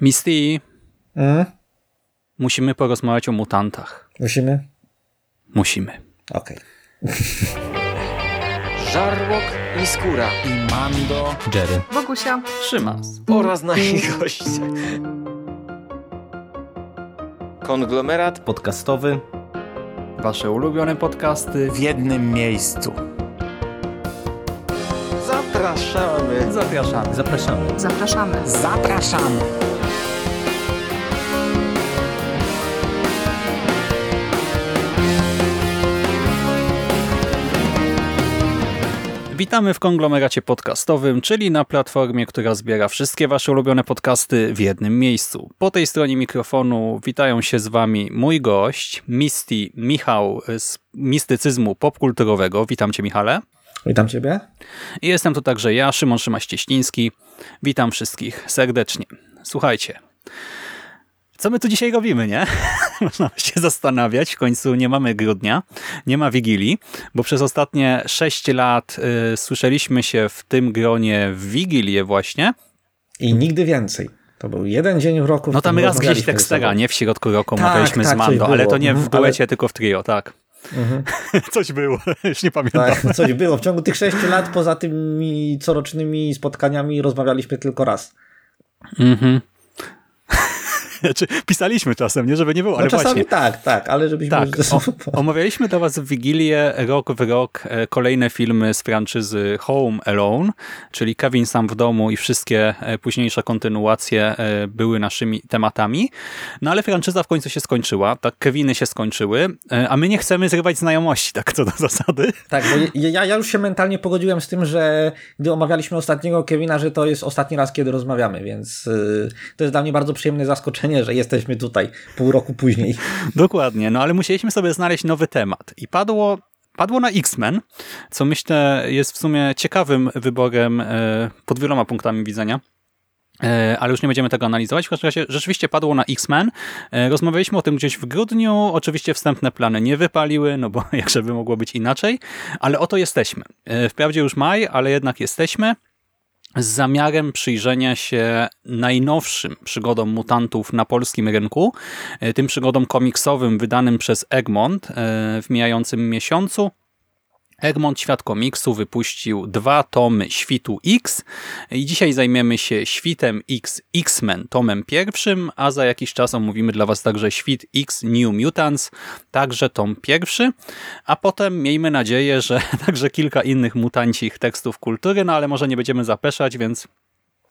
Misty, Mm? musimy porozmawiać o mutantach. Musimy? Musimy. Okej. Żarłok i Skóra I Mando Jerry. Wokusia. Szymas. oraz nasi goście. Konglomerat Podcastowy. Wasze ulubione podcasty. w jednym miejscu. zapraszamy. Zapraszamy. Zapraszamy. Zapraszamy. Zapraszamy! Witamy w konglomeracie podcastowym, czyli na platformie, która zbiera wszystkie wasze ulubione podcasty w jednym miejscu. Po tej stronie mikrofonu witają się z wami mój gość, Misty Michał z mistycyzmu popkulturowego. Witam cię Michale. Witam ciebie. I jestem tu także ja, Szymon Szymaś-Cieśliński. Witam wszystkich serdecznie. Słuchajcie, co my tu dzisiaj robimy, nie? Można się zastanawiać. W końcu nie mamy grudnia, nie ma Wigilii, bo przez ostatnie 6 lat y, słyszeliśmy się w tym gronie w Wigilię właśnie. I nigdy więcej. To był jeden dzień w roku. No tam raz gdzieś tekstera, sobą. nie? W środku roku Tak, omawialiśmy tak, z Mando, ale to nie w Mhm, duecie, ale- tylko w trio, tak. Mhm. Coś było, już nie pamiętam. Tak, coś było. W ciągu tych sześciu lat poza tymi corocznymi spotkaniami rozmawialiśmy tylko raz. Mhm. Znaczy, pisaliśmy czasem, nie? Żeby nie było, No ale czasami właśnie. tak, tak, ale żebyśmy... Tak, o, omawialiśmy dla Was w Wigilię rok w rok e, kolejne filmy z franczyzy Home Alone, czyli Kevin sam w domu i wszystkie e, późniejsze kontynuacje e, były naszymi tematami. No ale franczyza w końcu się skończyła, tak, Keviny się skończyły, a my nie chcemy zrywać znajomości, tak co do zasady. Tak, bo ja, ja już się mentalnie pogodziłem z tym, że gdy omawialiśmy ostatniego Kevina, że to jest ostatni raz, kiedy rozmawiamy, więc y, to jest dla mnie bardzo przyjemne zaskoczenie, że jesteśmy tutaj pół roku później. Dokładnie, no ale musieliśmy sobie znaleźć nowy temat i padło Padło na X-Men, co myślę jest w sumie ciekawym wyborem e, pod wieloma punktami widzenia. E, Ale już nie będziemy tego analizować. W każdym razie rzeczywiście padło na X-Men. E, Rozmawialiśmy o tym gdzieś w grudniu. Oczywiście wstępne plany nie wypaliły, no bo jak żeby mogło być inaczej. Ale oto jesteśmy. Wprawdzie już maj, ale jednak jesteśmy z zamiarem przyjrzenia się najnowszym przygodom mutantów na polskim rynku, e, tym przygodom komiksowym wydanym przez Egmont e, w mijającym miesiącu. Egmont Świat Komiksu wypuścił dwa tomy Świtu X i dzisiaj zajmiemy się Świtem X X-Men. Tomem pierwszym, a za jakiś czas omówimy dla Was także Świt X New Mutants, także tom pierwszy, a potem miejmy nadzieję, że także kilka innych mutancich tekstów kultury, no ale może nie będziemy zapeszać, więc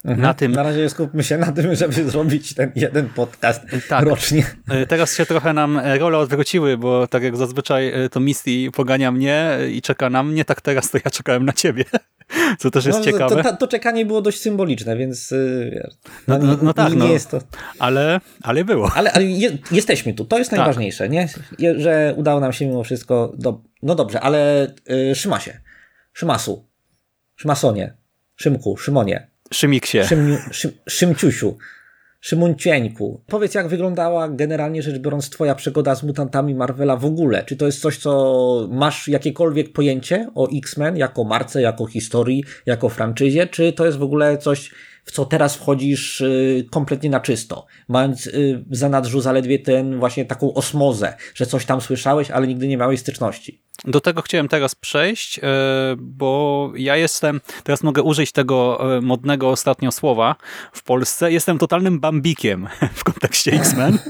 na tym Na razie skupmy się na tym, żeby zrobić ten jeden podcast Tak. rocznie. E, Teraz się trochę nam e, role odwróciły, bo tak jak zazwyczaj e, to Misty pogania mnie i czeka na mnie, tak teraz to ja czekałem na ciebie. Co też jest No, ciekawe. To, to, czekanie było dość symboliczne, więc wiesz, No- no- no tak, nie, no. jest to. Ale, ale było. Ale, ale je, jesteśmy tu, to jest Tak. najważniejsze, nie? Że udało nam się mimo wszystko. Do... No dobrze, ale y, Szymasie, Szymasu, Szymasonie, Szymku, Szymonie, Szymiksie. Szym, Szym, Szymciusiu, Szymuncieńku. Powiedz, jak wyglądała generalnie rzecz biorąc twoja przygoda z mutantami Marvela w ogóle? Czy to jest coś, co masz jakiekolwiek pojęcie o X-Men jako marce, jako historii, jako franczyzie, czy to jest w ogóle coś, w co teraz wchodzisz y, kompletnie na czysto, mając y, w zanadrzu zaledwie ten właśnie taką osmozę, że coś tam słyszałeś, ale nigdy nie miałeś styczności. Do tego chciałem teraz przejść, e, bo ja jestem, teraz mogę użyć tego e, modnego ostatnio słowa w Polsce, jestem totalnym bambikiem w kontekście X-Men.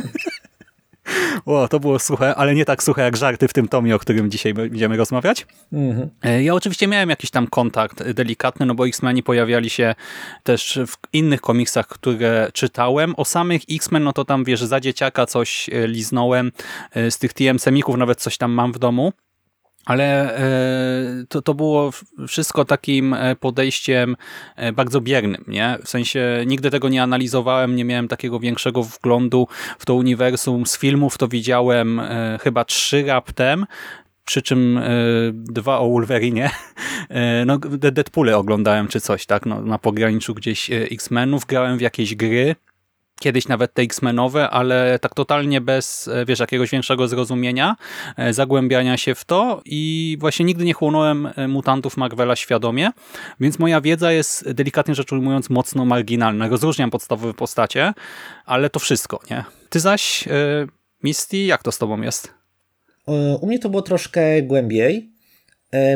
O, to było suche, ale nie tak suche jak żarty w tym tomie, o którym dzisiaj będziemy rozmawiać. Mhm. E, Ja oczywiście miałem jakiś tam kontakt delikatny, no bo X-Meni pojawiali się też w innych komiksach, które czytałem. O samych X-Men, no to tam wiesz, za dzieciaka coś liznąłem, z tych TM-semików nawet coś tam mam w domu. Ale e, to, to było wszystko takim e, podejściem e, bardzo biernym, nie? W sensie nigdy tego nie analizowałem, nie miałem takiego większego wglądu w to uniwersum. Z filmów to widziałem chyba trzy raptem, przy czym dwa o Wolverine. No, De- Deadpoole oglądałem czy coś, tak? No, na pograniczu gdzieś X-Menów. Grałem w jakieś gry. Kiedyś nawet te X-Menowe, ale tak totalnie bez, e, wiesz, jakiegoś większego zrozumienia, e, zagłębiania się w to i właśnie nigdy nie chłonąłem e, mutantów Marvela świadomie, więc moja wiedza jest delikatnie rzecz ujmując mocno marginalna. Rozróżniam podstawowe postacie, ale to wszystko, nie? Ty zaś, Misty, jak to z tobą jest? U mnie to było troszkę głębiej,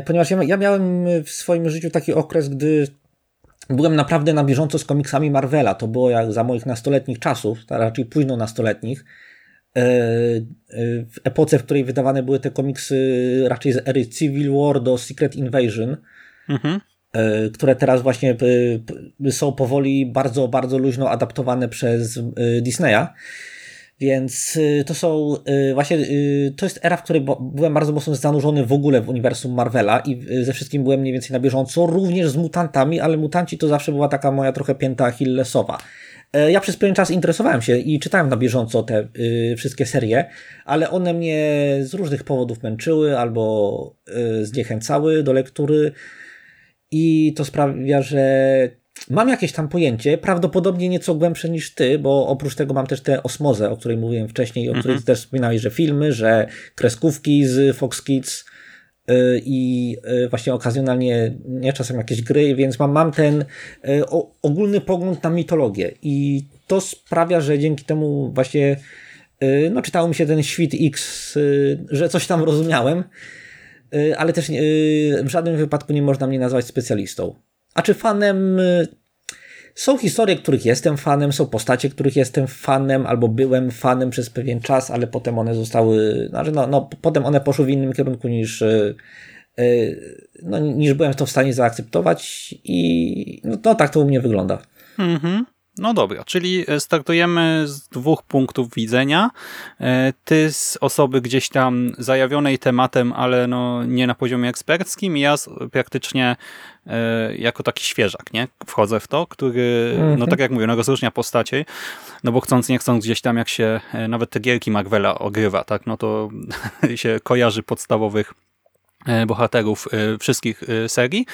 ponieważ ja, ja miałem w swoim życiu taki okres, gdy byłem naprawdę na bieżąco z komiksami Marvela. To było jak za moich nastoletnich czasów, raczej późno nastoletnich. E, e, w epoce, w której wydawane były te komiksy raczej z ery Civil War do Secret Invasion, mhm. E, które teraz właśnie są powoli bardzo, bardzo luźno adaptowane przez Disneya. Więc y, to są y, właśnie, y, to jest era, w której byłem bardzo mocno zanurzony w ogóle w uniwersum Marvela i ze wszystkim byłem mniej więcej na bieżąco, również z mutantami, ale mutanci to zawsze była taka moja trochę pięta achillesowa. E, ja przez pewien czas interesowałem się i czytałem na bieżąco te wszystkie serie, ale one mnie z różnych powodów męczyły albo zniechęcały do lektury i to sprawia, że Mam jakieś tam pojęcie, prawdopodobnie nieco głębsze niż ty, bo oprócz tego mam też tę osmozę, o której mówiłem wcześniej, o której mhm. też wspominałeś, że filmy, że kreskówki z Fox Kids y, i y, właśnie okazjonalnie, nie czasem jakieś gry, więc mam, mam ten y, ogólny pogląd na mitologię i to sprawia, że dzięki temu właśnie no, czytało mi się ten świt X, że coś tam rozumiałem, ale też w żadnym wypadku nie można mnie nazwać specjalistą. A czy fanem. Y, są historie, których jestem fanem, są postacie, których jestem fanem, albo byłem fanem przez pewien czas, ale potem one zostały. Znaczy no, no, potem one poszły w innym kierunku niż. Y, y, no, niż byłem to w stanie zaakceptować, i no, no tak to u mnie wygląda. Mhm. No dobra, czyli e, startujemy z dwóch punktów widzenia. E, ty z osoby gdzieś tam zajawionej tematem, ale no nie na poziomie eksperckim. Ja praktycznie e, jako taki świeżak, nie? Wchodzę w to, który, no mhm. tak jak mówię, no rozróżnia postacie, no bo chcąc, nie chcąc gdzieś tam jak się nawet te gierki Marvela ogrywa, tak? No to się kojarzy podstawowych bohaterów e, wszystkich e, serii,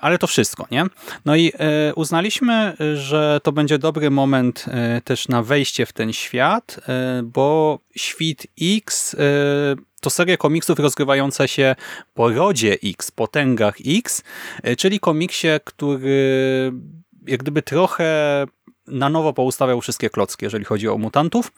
ale to wszystko, nie? No i uznaliśmy, że to będzie dobry moment też na wejście w ten świat, bo Świt X to seria komiksów rozgrywająca się po rodzie X, potęgach X, czyli komiksie, który jak gdyby trochę na nowo poustawiał wszystkie klocki, jeżeli chodzi o mutantów.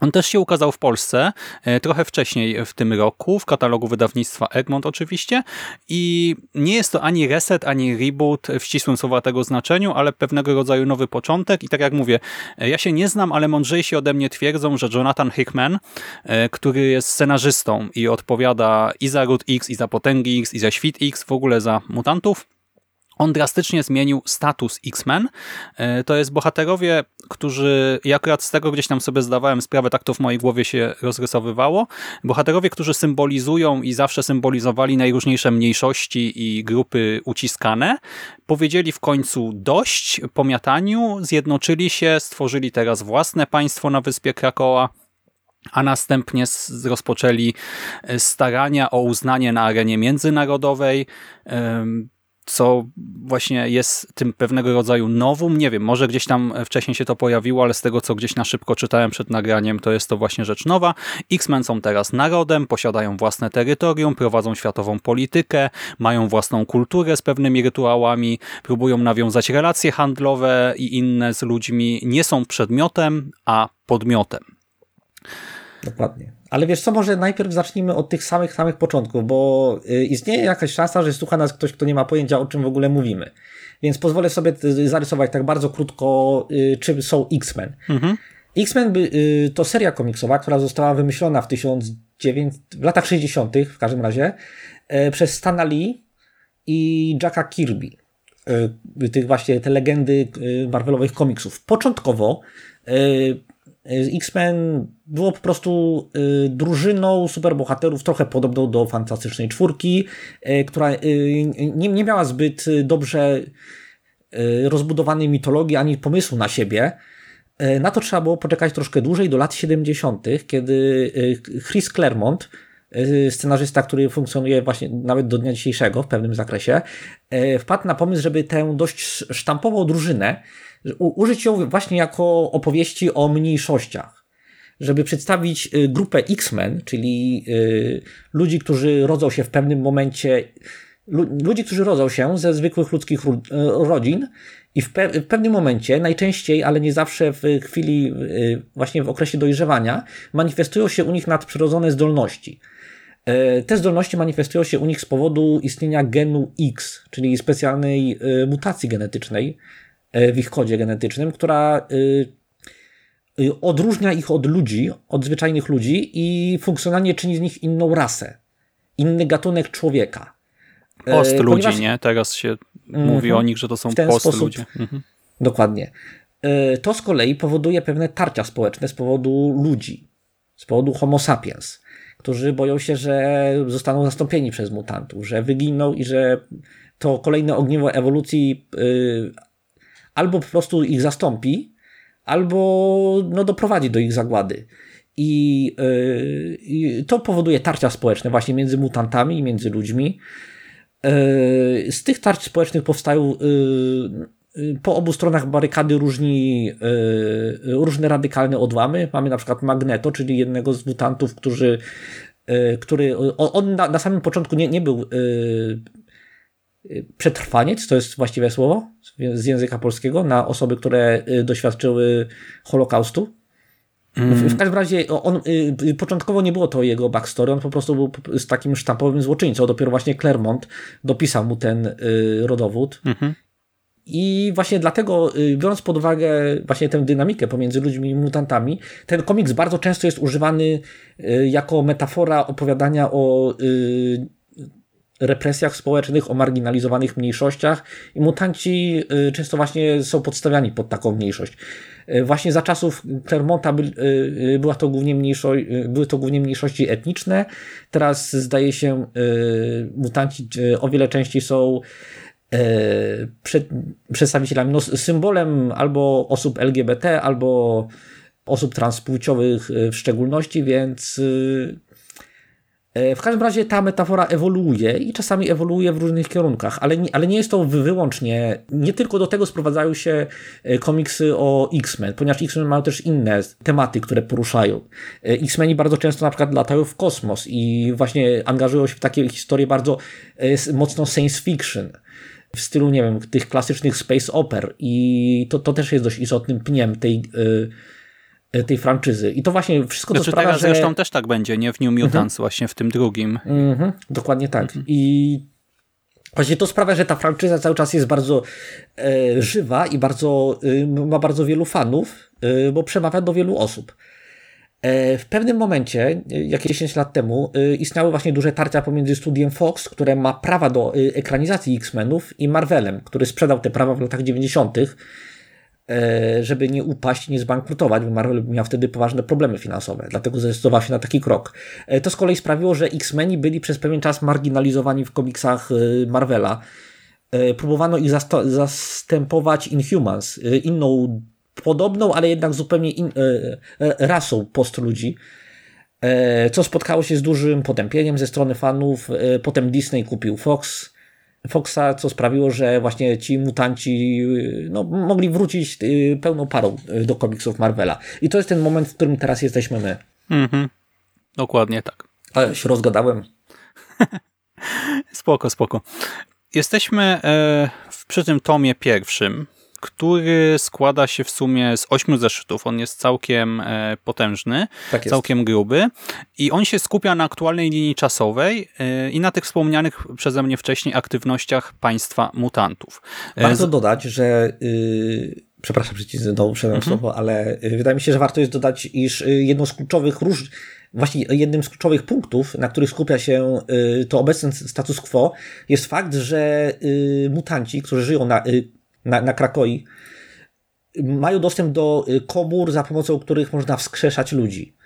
On też się ukazał w Polsce e, trochę wcześniej w tym roku, w katalogu wydawnictwa Egmont oczywiście. I nie jest to ani reset, ani reboot w ścisłym słowa tego znaczeniu, ale pewnego rodzaju nowy początek. I tak jak mówię, e, ja się nie znam, ale mądrzejsi ode mnie twierdzą, że Jonathan Hickman, e, który jest scenarzystą i odpowiada i za Root X, i za Potęgi X, i za Świt X, w ogóle za mutantów, on drastycznie zmienił status X-Men. E, to jest bohaterowie, którzy, ja akurat z tego gdzieś tam sobie zdawałem sprawę, tak to w mojej głowie się rozrysowywało, bohaterowie, którzy symbolizują i zawsze symbolizowali najróżniejsze mniejszości i grupy uciskane, powiedzieli w końcu dość pomiataniu, zjednoczyli się, stworzyli teraz własne państwo na wyspie Krakoa, a następnie rozpoczęli e, starania o uznanie na arenie międzynarodowej co właśnie jest tym pewnego rodzaju nowum. Nie wiem, może gdzieś tam wcześniej się to pojawiło, ale z tego, co gdzieś na szybko czytałem przed nagraniem, to jest to właśnie rzecz nowa. X-Men są teraz narodem, posiadają własne terytorium, prowadzą światową politykę, mają własną kulturę z pewnymi rytuałami, próbują nawiązać relacje handlowe i inne z ludźmi. Nie są przedmiotem, a podmiotem. Dokładnie. Ale wiesz co, może najpierw zacznijmy od tych samych, samych początków, bo y, istnieje jakaś szansa, że słucha nas ktoś, kto nie ma pojęcia, o czym w ogóle mówimy. Więc pozwolę sobie zarysować tak bardzo krótko, y, czym są X-Men. Mhm. X-Men y, to seria komiksowa, która została wymyślona w, 1900, w latach 60., w każdym razie, przez Stana Lee i Jacka Kirby. Tych właśnie te legendy Marvelowych komiksów. Początkowo X-Men było po prostu y, drużyną superbohaterów trochę podobną do Fantastycznej Czwórki, y, która y, nie, miała zbyt dobrze rozbudowanej mitologii ani pomysłu na siebie. Na to trzeba było poczekać troszkę dłużej, do lat 70., kiedy Chris Claremont scenarzysta, który funkcjonuje właśnie nawet do dnia dzisiejszego w pewnym zakresie, wpadł na pomysł, żeby tę dość sztampową drużynę użyć ją właśnie jako opowieści o mniejszościach. Żeby przedstawić y, grupę X-Men, czyli y, ludzi, którzy rodzą się w pewnym momencie, lu- ludzi, którzy rodzą się ze zwykłych ludzkich y, rodzin i w, pe- w pewnym momencie, najczęściej, ale nie zawsze w chwili, właśnie w okresie dojrzewania, manifestują się u nich nadprzyrodzone zdolności. Te zdolności manifestują się u nich z powodu istnienia genu X, czyli specjalnej mutacji genetycznej w ich kodzie genetycznym, która e, e, odróżnia ich od ludzi, od zwyczajnych ludzi i funkcjonalnie czyni z nich inną rasę, inny gatunek człowieka. E, Post ludzi, ponieważ- nie? Teraz się mówi o nich, że to są post sposób- ludzie. Mhm. Dokładnie. E, To z kolei powoduje pewne tarcia społeczne z powodu ludzi, z powodu homo sapiens, którzy boją się, że zostaną zastąpieni przez mutantów, że wyginą i że to kolejne ogniwo ewolucji y, albo po prostu ich zastąpi, albo no, doprowadzi do ich zagłady. I, y, I to powoduje tarcia społeczne właśnie między mutantami i między ludźmi. Y, Z tych tarć społecznych powstają y, y, po obu stronach barykady różni, różne radykalne odłamy. Mamy na przykład Magneto, czyli jednego z mutantów, którzy, który on na, na samym początku nie, nie był y, y, przetrwaniec, to jest właściwe słowo z- języka polskiego, na osoby, które y, doświadczyły Holokaustu. W, w każdym razie on y, początkowo nie było to jego backstory, on po prostu był z takim sztampowym złoczyńcą. Dopiero właśnie Claremont dopisał mu ten y, rodowód. Mhm. I właśnie dlatego, biorąc pod uwagę właśnie tę dynamikę pomiędzy ludźmi i mutantami, ten komiks bardzo często jest używany jako metafora opowiadania o represjach społecznych, o marginalizowanych mniejszościach i mutanci y, często właśnie są podstawiani pod taką mniejszość. Y, Właśnie za czasów Clermonta by, y, była to głównie były to głównie mniejszości etniczne. Teraz zdaje się mutanci o wiele częściej są przed, przedstawicielami, no, symbolem albo osób LGBT, albo osób transpłciowych w szczególności, więc w każdym razie ta metafora ewoluuje i czasami ewoluuje w różnych kierunkach, ale nie, ale nie jest to wyłącznie, nie tylko do tego sprowadzają się e, komiksy o X-Men, ponieważ X-Men mają też inne tematy, które poruszają. E, X-Meni bardzo często na przykład latają w kosmos i właśnie angażują się w takie historie bardzo e, mocno science fiction w stylu, nie wiem, tych klasycznych space oper i to, to też jest dość istotnym pniem tej, tej franczyzy. I to właśnie wszystko to Znaczy sprawia, teraz że... zresztą też tak będzie, nie? W New Mutants, właśnie w tym drugim. Mhm, dokładnie tak. I właśnie to sprawia, że ta franczyza cały czas jest bardzo e, żywa i bardzo, y, ma bardzo wielu fanów, y, bo przemawia do wielu osób. E, W pewnym momencie, y, jakieś 10 lat temu, istniały właśnie duże tarcia pomiędzy studiem Fox, które ma prawa do ekranizacji X-Menów, i Marvelem, który sprzedał te prawa w latach 90., e, żeby nie upaść, nie zbankrutować, bo Marvel miał wtedy poważne problemy finansowe, dlatego zdecydował się na taki krok. E, To z kolei sprawiło, że X-Meni byli przez pewien czas marginalizowani w komiksach e, Marvela. E, Próbowano ich zastępować Inhumans, e, inną, podobną, ale jednak zupełnie in, e, e, rasą postludzi, e, co spotkało się z dużym potępieniem ze strony fanów. E, Potem Disney kupił Fox, Foxa, co sprawiło, że właśnie ci mutanci y, no, mogli wrócić y, pełną parą y, do komiksów Marvela. I to jest ten moment, w którym teraz jesteśmy my. Mhm. Dokładnie tak. Ale się rozgadałem. Spoko, spoko. Jesteśmy e, w- przy tym tomie pierwszym, który składa się w sumie z ośmiu zeszytów. On jest całkiem e, potężny, Tak jest. całkiem gruby i on się skupia na aktualnej linii czasowej e, i na tych wspomnianych przeze mnie wcześniej aktywnościach państwa mutantów. E, Warto z- dodać, że yy, przepraszam, że ci znowu wszedłem w słowo, ale yy, wydaje mi się, że warto jest dodać, iż yy, jedną z kluczowych róż... Właśnie jednym z kluczowych punktów, na których skupia się yy, to obecny status quo, jest fakt, że mutanci, którzy żyją na, na, na Krakoi, mają dostęp do y, komór, za pomocą których można wskrzeszać ludzi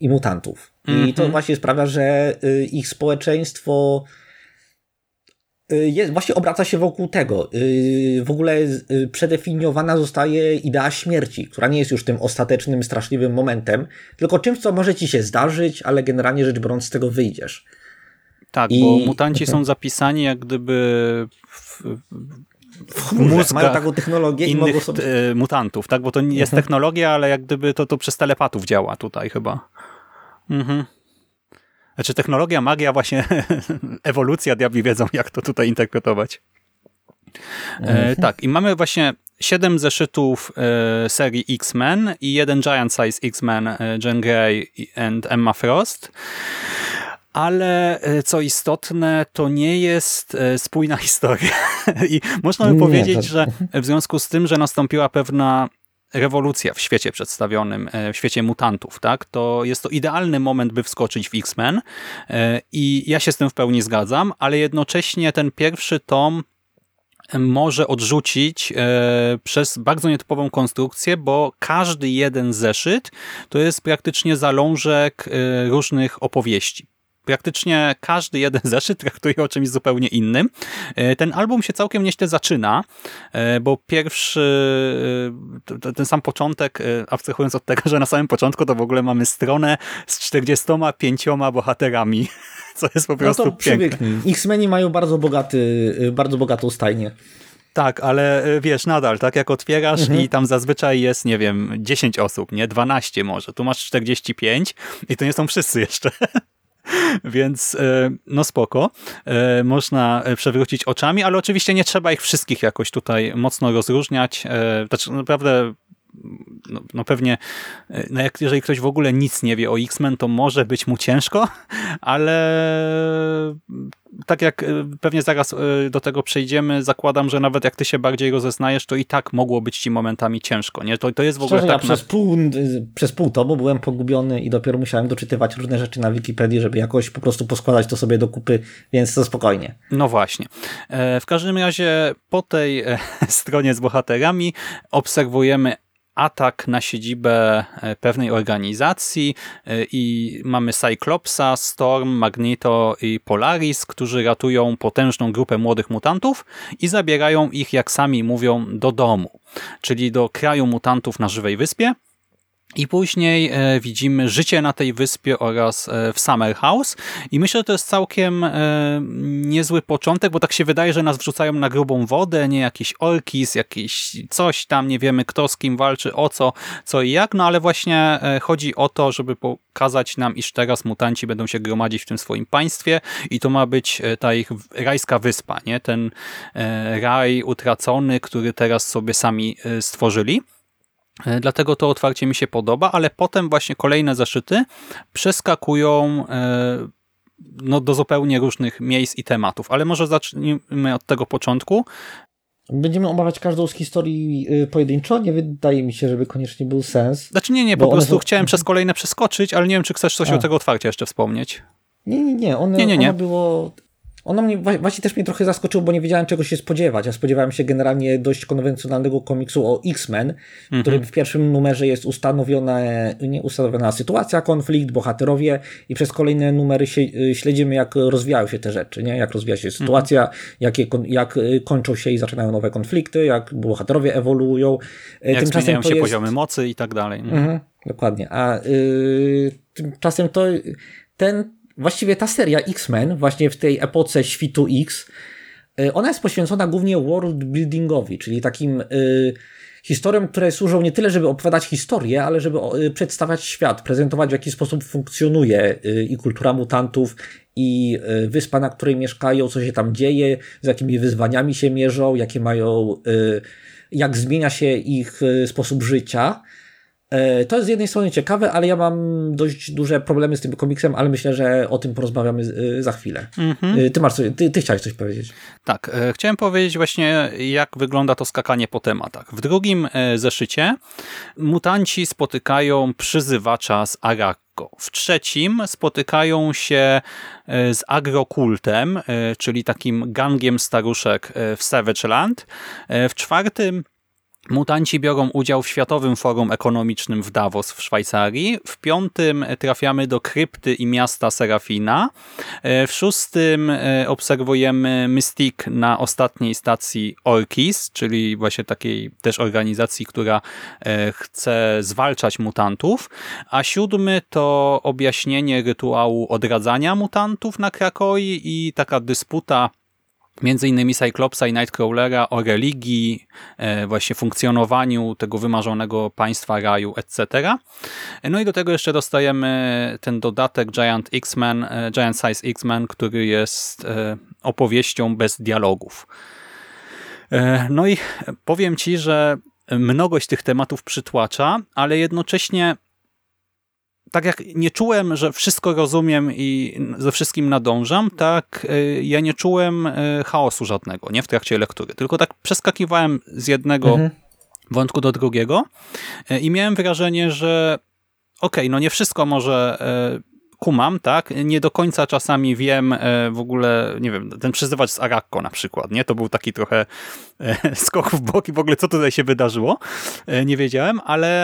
i mutantów. I to właśnie sprawia, że y, ich społeczeństwo Y, jest, właśnie obraca się wokół tego. W ogóle przedefiniowana zostaje idea śmierci, która nie jest już tym ostatecznym, straszliwym momentem, tylko czymś, co może ci się zdarzyć, ale generalnie rzecz biorąc z tego wyjdziesz. Tak, I- bo mutanci są zapisani jak gdyby w, W chmurze, mają taką technologię i mogą sobie... e, mutantów, tak? Bo to nie jest Mhm. technologia, ale jak gdyby to, to przez telepatów działa tutaj chyba. Mhm. Znaczy technologia, magia, właśnie ewolucja, diabli wiedzą, jak to tutaj interpretować. E, tak, i mamy właśnie siedem zeszytów e, serii X-Men i jeden Giant Size X-Men, e, Jean Grey i- and Emma Frost. Ale e, co istotne, to nie jest e, spójna historia. I można by Nie, powiedzieć, to- że w związku z tym, że nastąpiła pewna rewolucja w świecie przedstawionym, e, w świecie mutantów, tak? To jest to idealny moment, by wskoczyć w X-Men i ja się z tym w pełni zgadzam, ale jednocześnie ten pierwszy tom może odrzucić przez bardzo nietypową konstrukcję, bo każdy jeden zeszyt to jest praktycznie zalążek różnych opowieści. Praktycznie każdy jeden zeszyt traktuje o czymś zupełnie innym. E, Ten album się całkiem nieźle zaczyna, e, bo pierwszy, e, ten sam początek, abstrahując od tego, że na samym początku to w ogóle mamy stronę z 45 bohaterami, co jest po No prostu to piękne. X-Meni mają bardzo bogaty, bardzo bogatą stajnię. Tak, ale wiesz, nadal, tak jak otwierasz i tam zazwyczaj jest, nie wiem, 10 osób, nie? 12 może. Tu masz 45 i to nie są wszyscy jeszcze. Więc y, no spoko, Y, można y, przewrócić oczami, ale oczywiście nie trzeba ich wszystkich jakoś tutaj mocno rozróżniać. Znaczy naprawdę no, no pewnie, y, no jak, jeżeli ktoś w ogóle nic nie wie o X-Men, to może być mu ciężko, ale tak jak y, pewnie zaraz y, do tego przejdziemy, zakładam, że nawet jak ty się bardziej rozeznajesz, to i tak mogło być ci momentami ciężko, nie? To, to jest w ogóle Szczerze, ja tak na... przez pół, y, przez pół tomu byłem pogubiony i dopiero musiałem doczytywać różne rzeczy na Wikipedii, żeby jakoś po prostu poskładać to sobie do kupy, więc to spokojnie. No właśnie. E, W każdym razie po tej e, stronie z bohaterami obserwujemy atak na siedzibę e, pewnej organizacji e, i mamy Cyclopsa, Storm, Magneto i Polaris, którzy ratują potężną grupę młodych mutantów i zabierają ich, jak sami mówią, do domu, czyli do kraju mutantów na Żywej Wyspie. I później e, widzimy życie na tej wyspie oraz e, w Summer House. I myślę, że to jest całkiem e, niezły początek, bo tak się wydaje, że nas wrzucają na grubą wodę, nie jakiś orkis, jakiś coś tam, nie wiemy kto z kim walczy, o co, co i jak, no ale właśnie chodzi o to, żeby pokazać nam, iż teraz mutanci będą się gromadzić w tym swoim państwie i to ma być ta ich rajska wyspa, nie? Ten raj utracony, który teraz sobie sami stworzyli. E, Dlatego to otwarcie mi się podoba, ale potem właśnie kolejne zeszyty przeskakują e, no, do zupełnie różnych miejsc i tematów. Ale może zacznijmy od tego początku. Będziemy omawiać każdą z historii y, pojedynczo. Nie wydaje mi się, żeby koniecznie był sens. Znaczy nie, nie, po prostu chciałem przez kolejne przeskoczyć, ale nie wiem, czy chcesz coś A. o tego otwarcia jeszcze wspomnieć. Nie, nie, nie. One, Nie, nie, nie. Ono było. Ono mnie wła- właśnie też mnie trochę zaskoczyło, bo nie wiedziałem czego się spodziewać. Ja spodziewałem się generalnie dość konwencjonalnego komiksu o X-Men, w którym w pierwszym numerze jest ustanowiona, nie ustanowiona sytuacja, konflikt, bohaterowie i przez kolejne numery się, y, śledzimy jak rozwijają się te rzeczy, nie? jak rozwija się sytuacja, jakie, kon- jak y, kończą się i zaczynają nowe konflikty, jak bohaterowie ewoluują. Y, Jak zmieniają to się jest- poziomy mocy i tak dalej. Mhm, dokładnie. A y, tymczasem to ten, właściwie ta seria X-Men, właśnie w tej epoce świtu X, y, ona jest poświęcona głównie world buildingowi, czyli takim y, historiom, które służą nie tyle, żeby opowiadać historię, ale żeby y, przedstawiać świat, prezentować w jaki sposób funkcjonuje y, i kultura mutantów, i wyspa, na której mieszkają, co się tam dzieje, z jakimi wyzwaniami się mierzą, jakie mają, jak zmienia się ich sposób życia. E, To jest z jednej strony ciekawe, ale ja mam dość duże problemy z tym komiksem, ale myślę, że o tym porozmawiamy y, za chwilę. Y, Ty masz coś, ty, ty chciałeś coś powiedzieć. Tak, e, chciałem powiedzieć właśnie, jak wygląda to skakanie po tematach. W drugim e, zeszycie mutanci spotykają przyzywacza z Arakko. W trzecim spotykają się e, z agrokultem, e, czyli takim gangiem staruszek e, w Savage Land. E, W czwartym Mutanci biorą udział w Światowym Forum Ekonomicznym w Davos w Szwajcarii. W piątym trafiamy do krypty i miasta Serafina. E, w szóstym e, obserwujemy Mystique na ostatniej stacji Orkis, czyli właśnie takiej też organizacji, która e, chce zwalczać mutantów. A siódmy to objaśnienie rytuału odradzania mutantów na Krakoi i taka dysputa między innymi Cyclopsa i Nightcrawlera o religii, e, właśnie funkcjonowaniu tego wymarzonego państwa raju, etc. No i do tego jeszcze dostajemy ten dodatek Giant X-Men, e, Giant Size X-Men, który jest e, opowieścią bez dialogów. No i powiem Ci, że mnogość tych tematów przytłacza, ale jednocześnie tak jak nie czułem, że wszystko rozumiem i ze wszystkim nadążam, tak y, ja nie czułem y, chaosu żadnego, nie w trakcie lektury, tylko tak przeskakiwałem z jednego mhm. wątku do drugiego y, i miałem wrażenie, że okej, okay, no nie wszystko może kumam, tak? Nie do końca czasami wiem e, w ogóle, nie wiem, ten przyzywacz z Arakko na przykład, nie? To był taki trochę e, skok w bok i w ogóle co tutaj się wydarzyło. E, nie wiedziałem, ale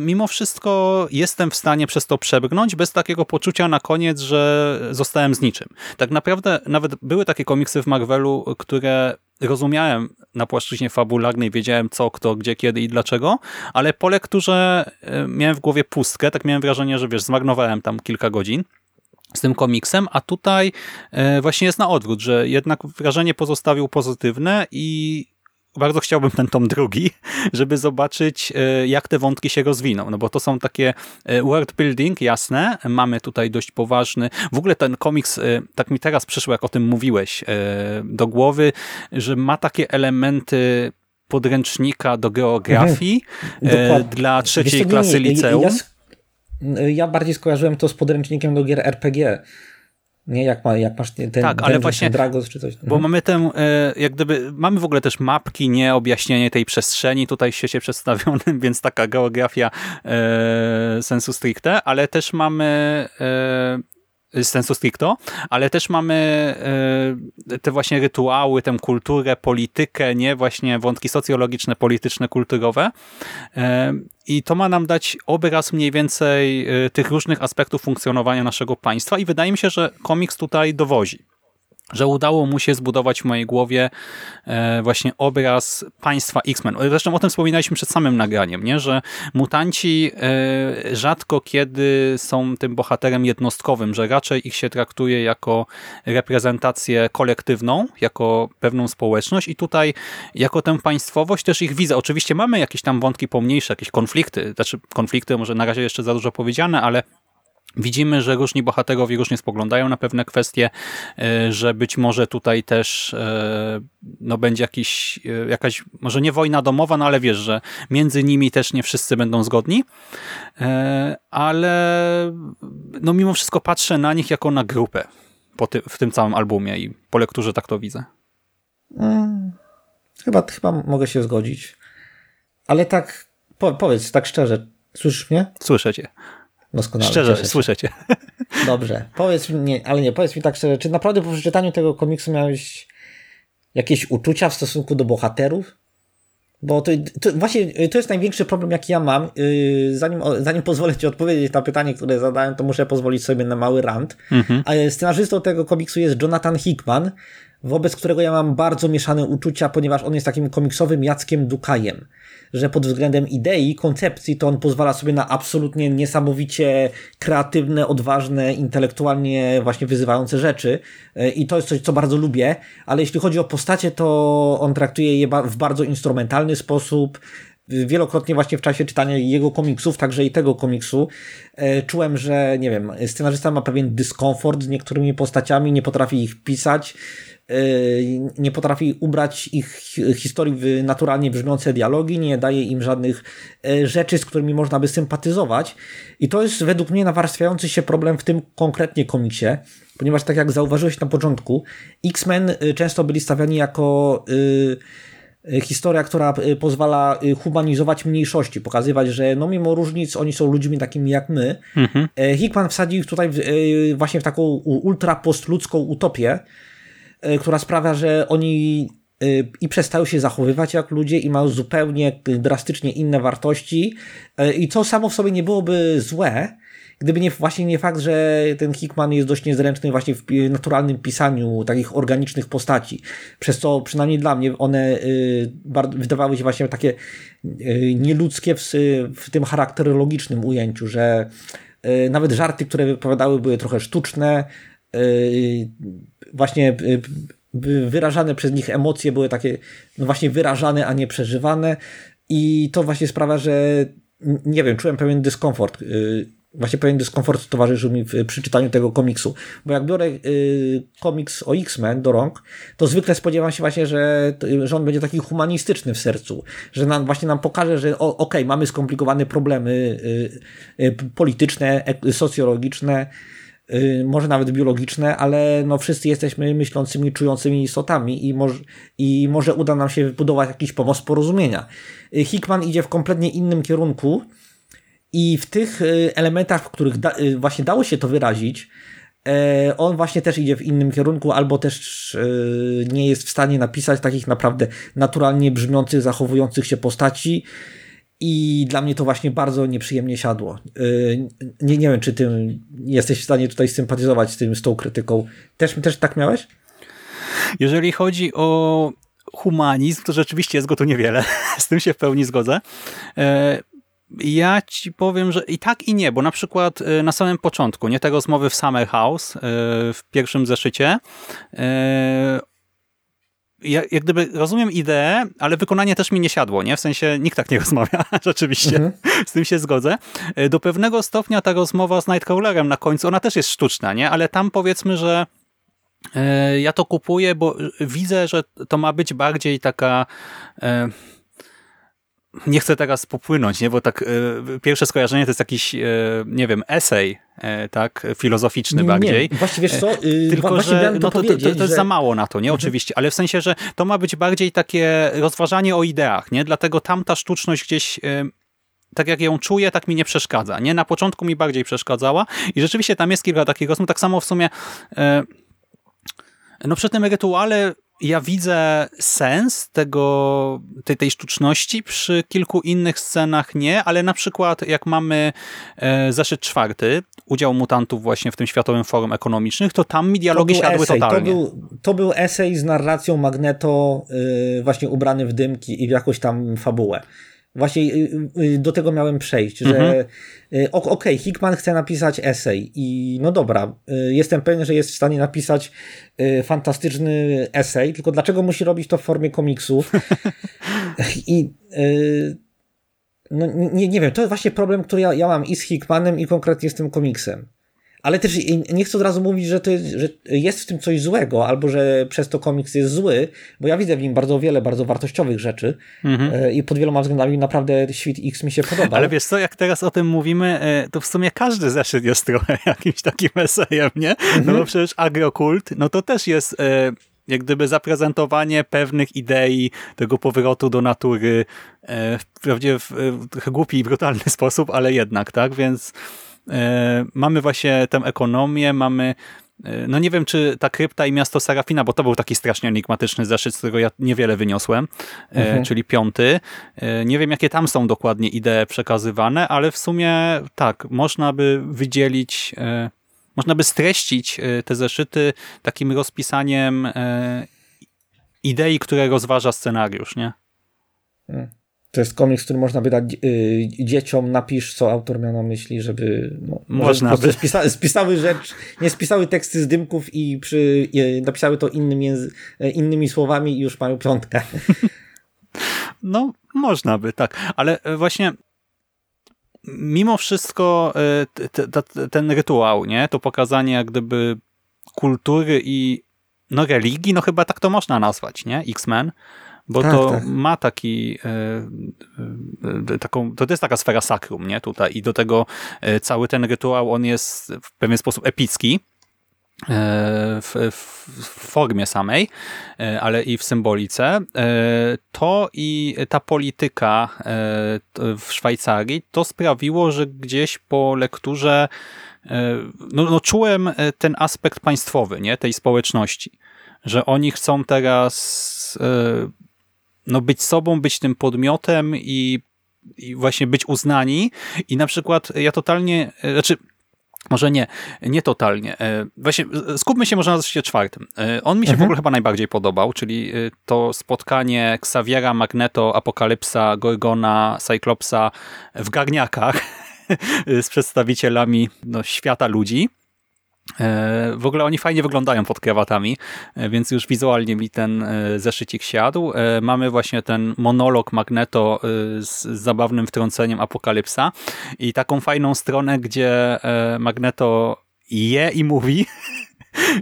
mimo wszystko jestem w stanie przez to przebrnąć bez takiego poczucia na koniec, że zostałem z niczym. Tak naprawdę nawet były takie komiksy w Marvelu, które rozumiałem na płaszczyźnie fabularnej, wiedziałem co, kto, gdzie, kiedy i dlaczego, ale po lekturze e, miałem w głowie pustkę, tak miałem wrażenie, że wiesz, zmarnowałem tam kilka godzin z tym komiksem, a tutaj e, właśnie jest na odwrót, że jednak wrażenie pozostawił pozytywne i bardzo chciałbym ten tom drugi, żeby zobaczyć, e, jak te wątki się rozwiną, no bo to są takie e, world building, jasne, mamy tutaj dość poważny, w ogóle ten komiks, e, tak mi teraz przyszło, jak o tym mówiłeś, do głowy, że ma takie elementy podręcznika do geografii mhm. dla trzeciej klasy liceum. Ja, ja bardziej skojarzyłem to z podręcznikiem do gier RPG, nie, jak, ma, jak masz ten, tak, ale właśnie, Dragos czy coś. Bo mhm. mamy tę, e, jak gdyby, mamy w ogóle też mapki, nie objaśnienie tej przestrzeni tutaj w świecie przedstawionym, więc taka geografia e, sensu stricte, ale też mamy e, sensu stricto, ale też mamy e, te właśnie rytuały, tę kulturę, politykę, nie właśnie wątki socjologiczne, polityczne, kulturowe. E, i to ma nam dać obraz mniej więcej tych różnych aspektów funkcjonowania naszego państwa i wydaje mi się, że komiks tutaj dowozi że udało mu się zbudować w mojej głowie e, właśnie obraz państwa X-Men. Zresztą o tym wspominaliśmy przed samym nagraniem, nie? że mutanci e, rzadko kiedy są tym bohaterem jednostkowym, że raczej ich się traktuje jako reprezentację kolektywną, jako pewną społeczność i tutaj jako tę państwowość też ich widzę. Oczywiście mamy jakieś tam wątki pomniejsze, jakieś konflikty, znaczy konflikty może na razie jeszcze za dużo powiedziane, ale Widzimy, że różni bohaterowie różnie spoglądają na pewne kwestie, e, że być może tutaj też e, no, będzie jakiś, e, jakaś, może nie wojna domowa, no ale wiesz, że między nimi też nie wszyscy będą zgodni, ale no, mimo wszystko patrzę na nich jako na grupę ty, w tym całym albumie i po lekturze tak to widzę. Hmm, chyba, chyba mogę się zgodzić. Ale tak, po, powiedz tak szczerze, słyszysz mnie? Słyszę cię. Doskonale. Szczerze, słyszycie. Dobrze. Powiedz mi, ale nie, powiedz mi tak szczerze, czy naprawdę po przeczytaniu tego komiksu miałeś jakieś uczucia w stosunku do bohaterów? Bo to, to, właśnie to jest największy problem, jaki ja mam. Yy, zanim, zanim pozwolę Ci odpowiedzieć na pytanie, które zadałem, to muszę pozwolić sobie na mały rant. Mhm. Scenarzystą tego komiksu jest Jonathan Hickman, wobec którego ja mam bardzo mieszane uczucia, ponieważ on jest takim komiksowym Jackiem Dukajem że pod względem idei, koncepcji, to on pozwala sobie na absolutnie niesamowicie kreatywne, odważne, intelektualnie właśnie wyzywające rzeczy. E, I to jest coś, co bardzo lubię, ale jeśli chodzi o postacie, to on traktuje je w bardzo instrumentalny sposób, wielokrotnie właśnie w czasie czytania jego komiksów, także i tego komiksu, e, czułem, że nie wiem, scenarzysta ma pewien dyskomfort z niektórymi postaciami, nie potrafi ich pisać, nie potrafi ubrać ich historii w naturalnie brzmiące dialogi, nie daje im żadnych e, rzeczy, z którymi można by sympatyzować. I to jest według mnie nawarstwiający się problem w tym konkretnie komiksie, ponieważ tak jak zauważyłeś na początku, X-Men e, często byli stawiani jako e, historia, która pozwala humanizować mniejszości, pokazywać, że no mimo różnic oni są ludźmi takimi jak my. Mhm. Hickman wsadził ich tutaj właśnie w taką ultra postludzką utopię, E, która sprawia, że oni y, i przestały się zachowywać jak ludzie i mają zupełnie drastycznie inne wartości i co samo w sobie nie byłoby złe, gdyby nie, właśnie nie fakt, że ten Hickman jest dość niezręczny właśnie w naturalnym pisaniu takich organicznych postaci, przez co przynajmniej dla mnie one wydawały się właśnie takie nieludzkie w, w tym charakterologicznym ujęciu, że nawet żarty, które wypowiadały były trochę sztuczne, właśnie y, by wyrażane przez nich emocje były takie no właśnie wyrażane, a nie przeżywane i to właśnie sprawia, że nie wiem, czułem pewien dyskomfort. y, Właśnie pewien dyskomfort towarzyszył mi w, przy czytaniu tego komiksu. Bo jak biorę komiks o X-Men do rąk, to zwykle spodziewam się właśnie, że, że on będzie taki humanistyczny w sercu. Że nam właśnie nam pokaże, że okej, mamy skomplikowane problemy polityczne, socjologiczne, może nawet biologiczne, ale no wszyscy jesteśmy myślącymi, czującymi istotami i może, i może uda nam się wybudować jakiś pomost porozumienia. Y, Hickman idzie w kompletnie innym kierunku i w tych y, elementach, w których da, y, właśnie dało się to wyrazić, e, on właśnie też idzie w innym kierunku, albo też y, nie jest w stanie napisać takich naprawdę naturalnie brzmiących, zachowujących się postaci. I dla mnie to właśnie bardzo nieprzyjemnie siadło. Y, Nie, nie wiem, czy ty jesteś w stanie tutaj sympatyzować z, tym, z tą krytyką. Też, też tak miałeś? Jeżeli chodzi o humanizm, to rzeczywiście jest go tu niewiele. Z tym się w pełni zgodzę. E, Ja ci powiem, że i tak i nie, bo na przykład e, na samym początku, nie te rozmowy w Summer House, w pierwszym zeszycie, ja, jak gdyby rozumiem ideę, ale wykonanie też mi nie siadło, nie? W sensie nikt tak nie rozmawia, rzeczywiście, z tym się zgodzę. E, Do pewnego stopnia ta rozmowa z Nightcrawlerem na końcu, ona też jest sztuczna, nie? Ale tam powiedzmy, że e, ja to kupuję, bo widzę, że to ma być bardziej taka... Nie chcę teraz popłynąć, nie? bo tak e, pierwsze skojarzenie to jest jakiś, e, nie wiem, esej, e, tak, filozoficzny bardziej. Nie, właśnie wiesz co, y, Tylko, że to no to, to, to jest że... za mało na to, nie? Oczywiście, ale w sensie, że to ma być bardziej takie rozważanie o ideach, nie? Dlatego tamta sztuczność gdzieś tak jak ją czuję, tak mi nie przeszkadza. Nie? Na początku mi bardziej przeszkadzała i rzeczywiście tam jest kilka takich rozmów. Tak samo w sumie no przy tym rytuale ja widzę sens tego, tej, tej sztuczności, przy kilku innych scenach nie, ale na przykład jak mamy e, zeszyt czwarty, udział mutantów właśnie w tym Światowym Forum Ekonomicznych, to tam mi dialogi był siadły esej, totalnie. To był, to był esej z narracją Magneto, y, właśnie ubrany w dymki i w jakąś tam fabułę. Właśnie y, y, do tego miałem przejść, Mhm. że y, okej, Hickman chce napisać esej i no dobra, y, jestem pewien, że jest w stanie napisać y, fantastyczny esej, tylko dlaczego musi robić to w formie komiksu? I y, no, nie, nie wiem, to jest właśnie problem, który ja, ja mam i z Hickmanem, i konkretnie z tym komiksem. Ale też nie chcę od razu mówić, że, to jest, że jest w tym coś złego, albo że przez to komiks jest zły, bo ja widzę w nim bardzo wiele bardzo wartościowych rzeczy e, i pod wieloma względami naprawdę Świt X mi się podoba. Mhm. Ale wiesz co, jak teraz o tym mówimy, e, to w sumie każdy zeszyt jest trochę jakimś takim esejem, nie? No Mhm. bo przecież agrokult, no to też jest e, jak gdyby zaprezentowanie pewnych idei tego powrotu do natury, wprawdzie w trochę głupi i brutalny sposób, ale jednak, tak? Więc mamy właśnie tę ekonomię, mamy e, no nie wiem, czy ta krypta i miasto Serafina, bo to był taki strasznie enigmatyczny zeszyt, z którego ja niewiele wyniosłem, e, czyli piąty. E, Nie wiem, jakie tam są dokładnie idee przekazywane, ale w sumie tak, można by wydzielić, e, można by streścić e, te zeszyty takim rozpisaniem e, idei, które rozważa scenariusz, nie? To jest komiks, który można by dać y, dzieciom, napisz, co autor miał na myśli, żeby no, Można po prostu by. Spisa, spisały rzecz, nie spisały teksty z dymków i przy, y, napisały to innym y, innymi słowami i już mają piątkę. No, można by, tak. Ale e, właśnie mimo wszystko e, ten rytuał, nie? To pokazanie jak gdyby kultury i no religii, no chyba tak to można nazwać, nie? X-Men. Bo Tak, to tak. ma taki e, e, taką, to jest taka sfera sakrum, nie? Tutaj i do tego e, cały ten rytuał, on jest w pewien sposób epicki e, w, w, formie samej, e, ale i w symbolice. E, To i ta polityka e, w Szwajcarii, to sprawiło, że gdzieś po lekturze e, no, no czułem e, ten aspekt państwowy, nie? tej społeczności. że oni chcą teraz e, no, być sobą, być tym podmiotem i, i właśnie być uznani i na przykład ja totalnie, e, znaczy może nie, nie totalnie. E, właśnie skupmy się może na zeszycie czwartym. E, on mi się mhm. w ogóle chyba najbardziej podobał, czyli to spotkanie Xaviera, Magneto, Apokalipsa, Gorgona, Cyclopsa w garniakach z przedstawicielami no, świata ludzi. E, w ogóle oni fajnie wyglądają pod krawatami, e, więc już wizualnie mi ten e, zeszycik siadł. Mamy właśnie ten monolog Magneto z zabawnym wtrąceniem Apokalipsa i taką fajną stronę, gdzie Magneto je i mówi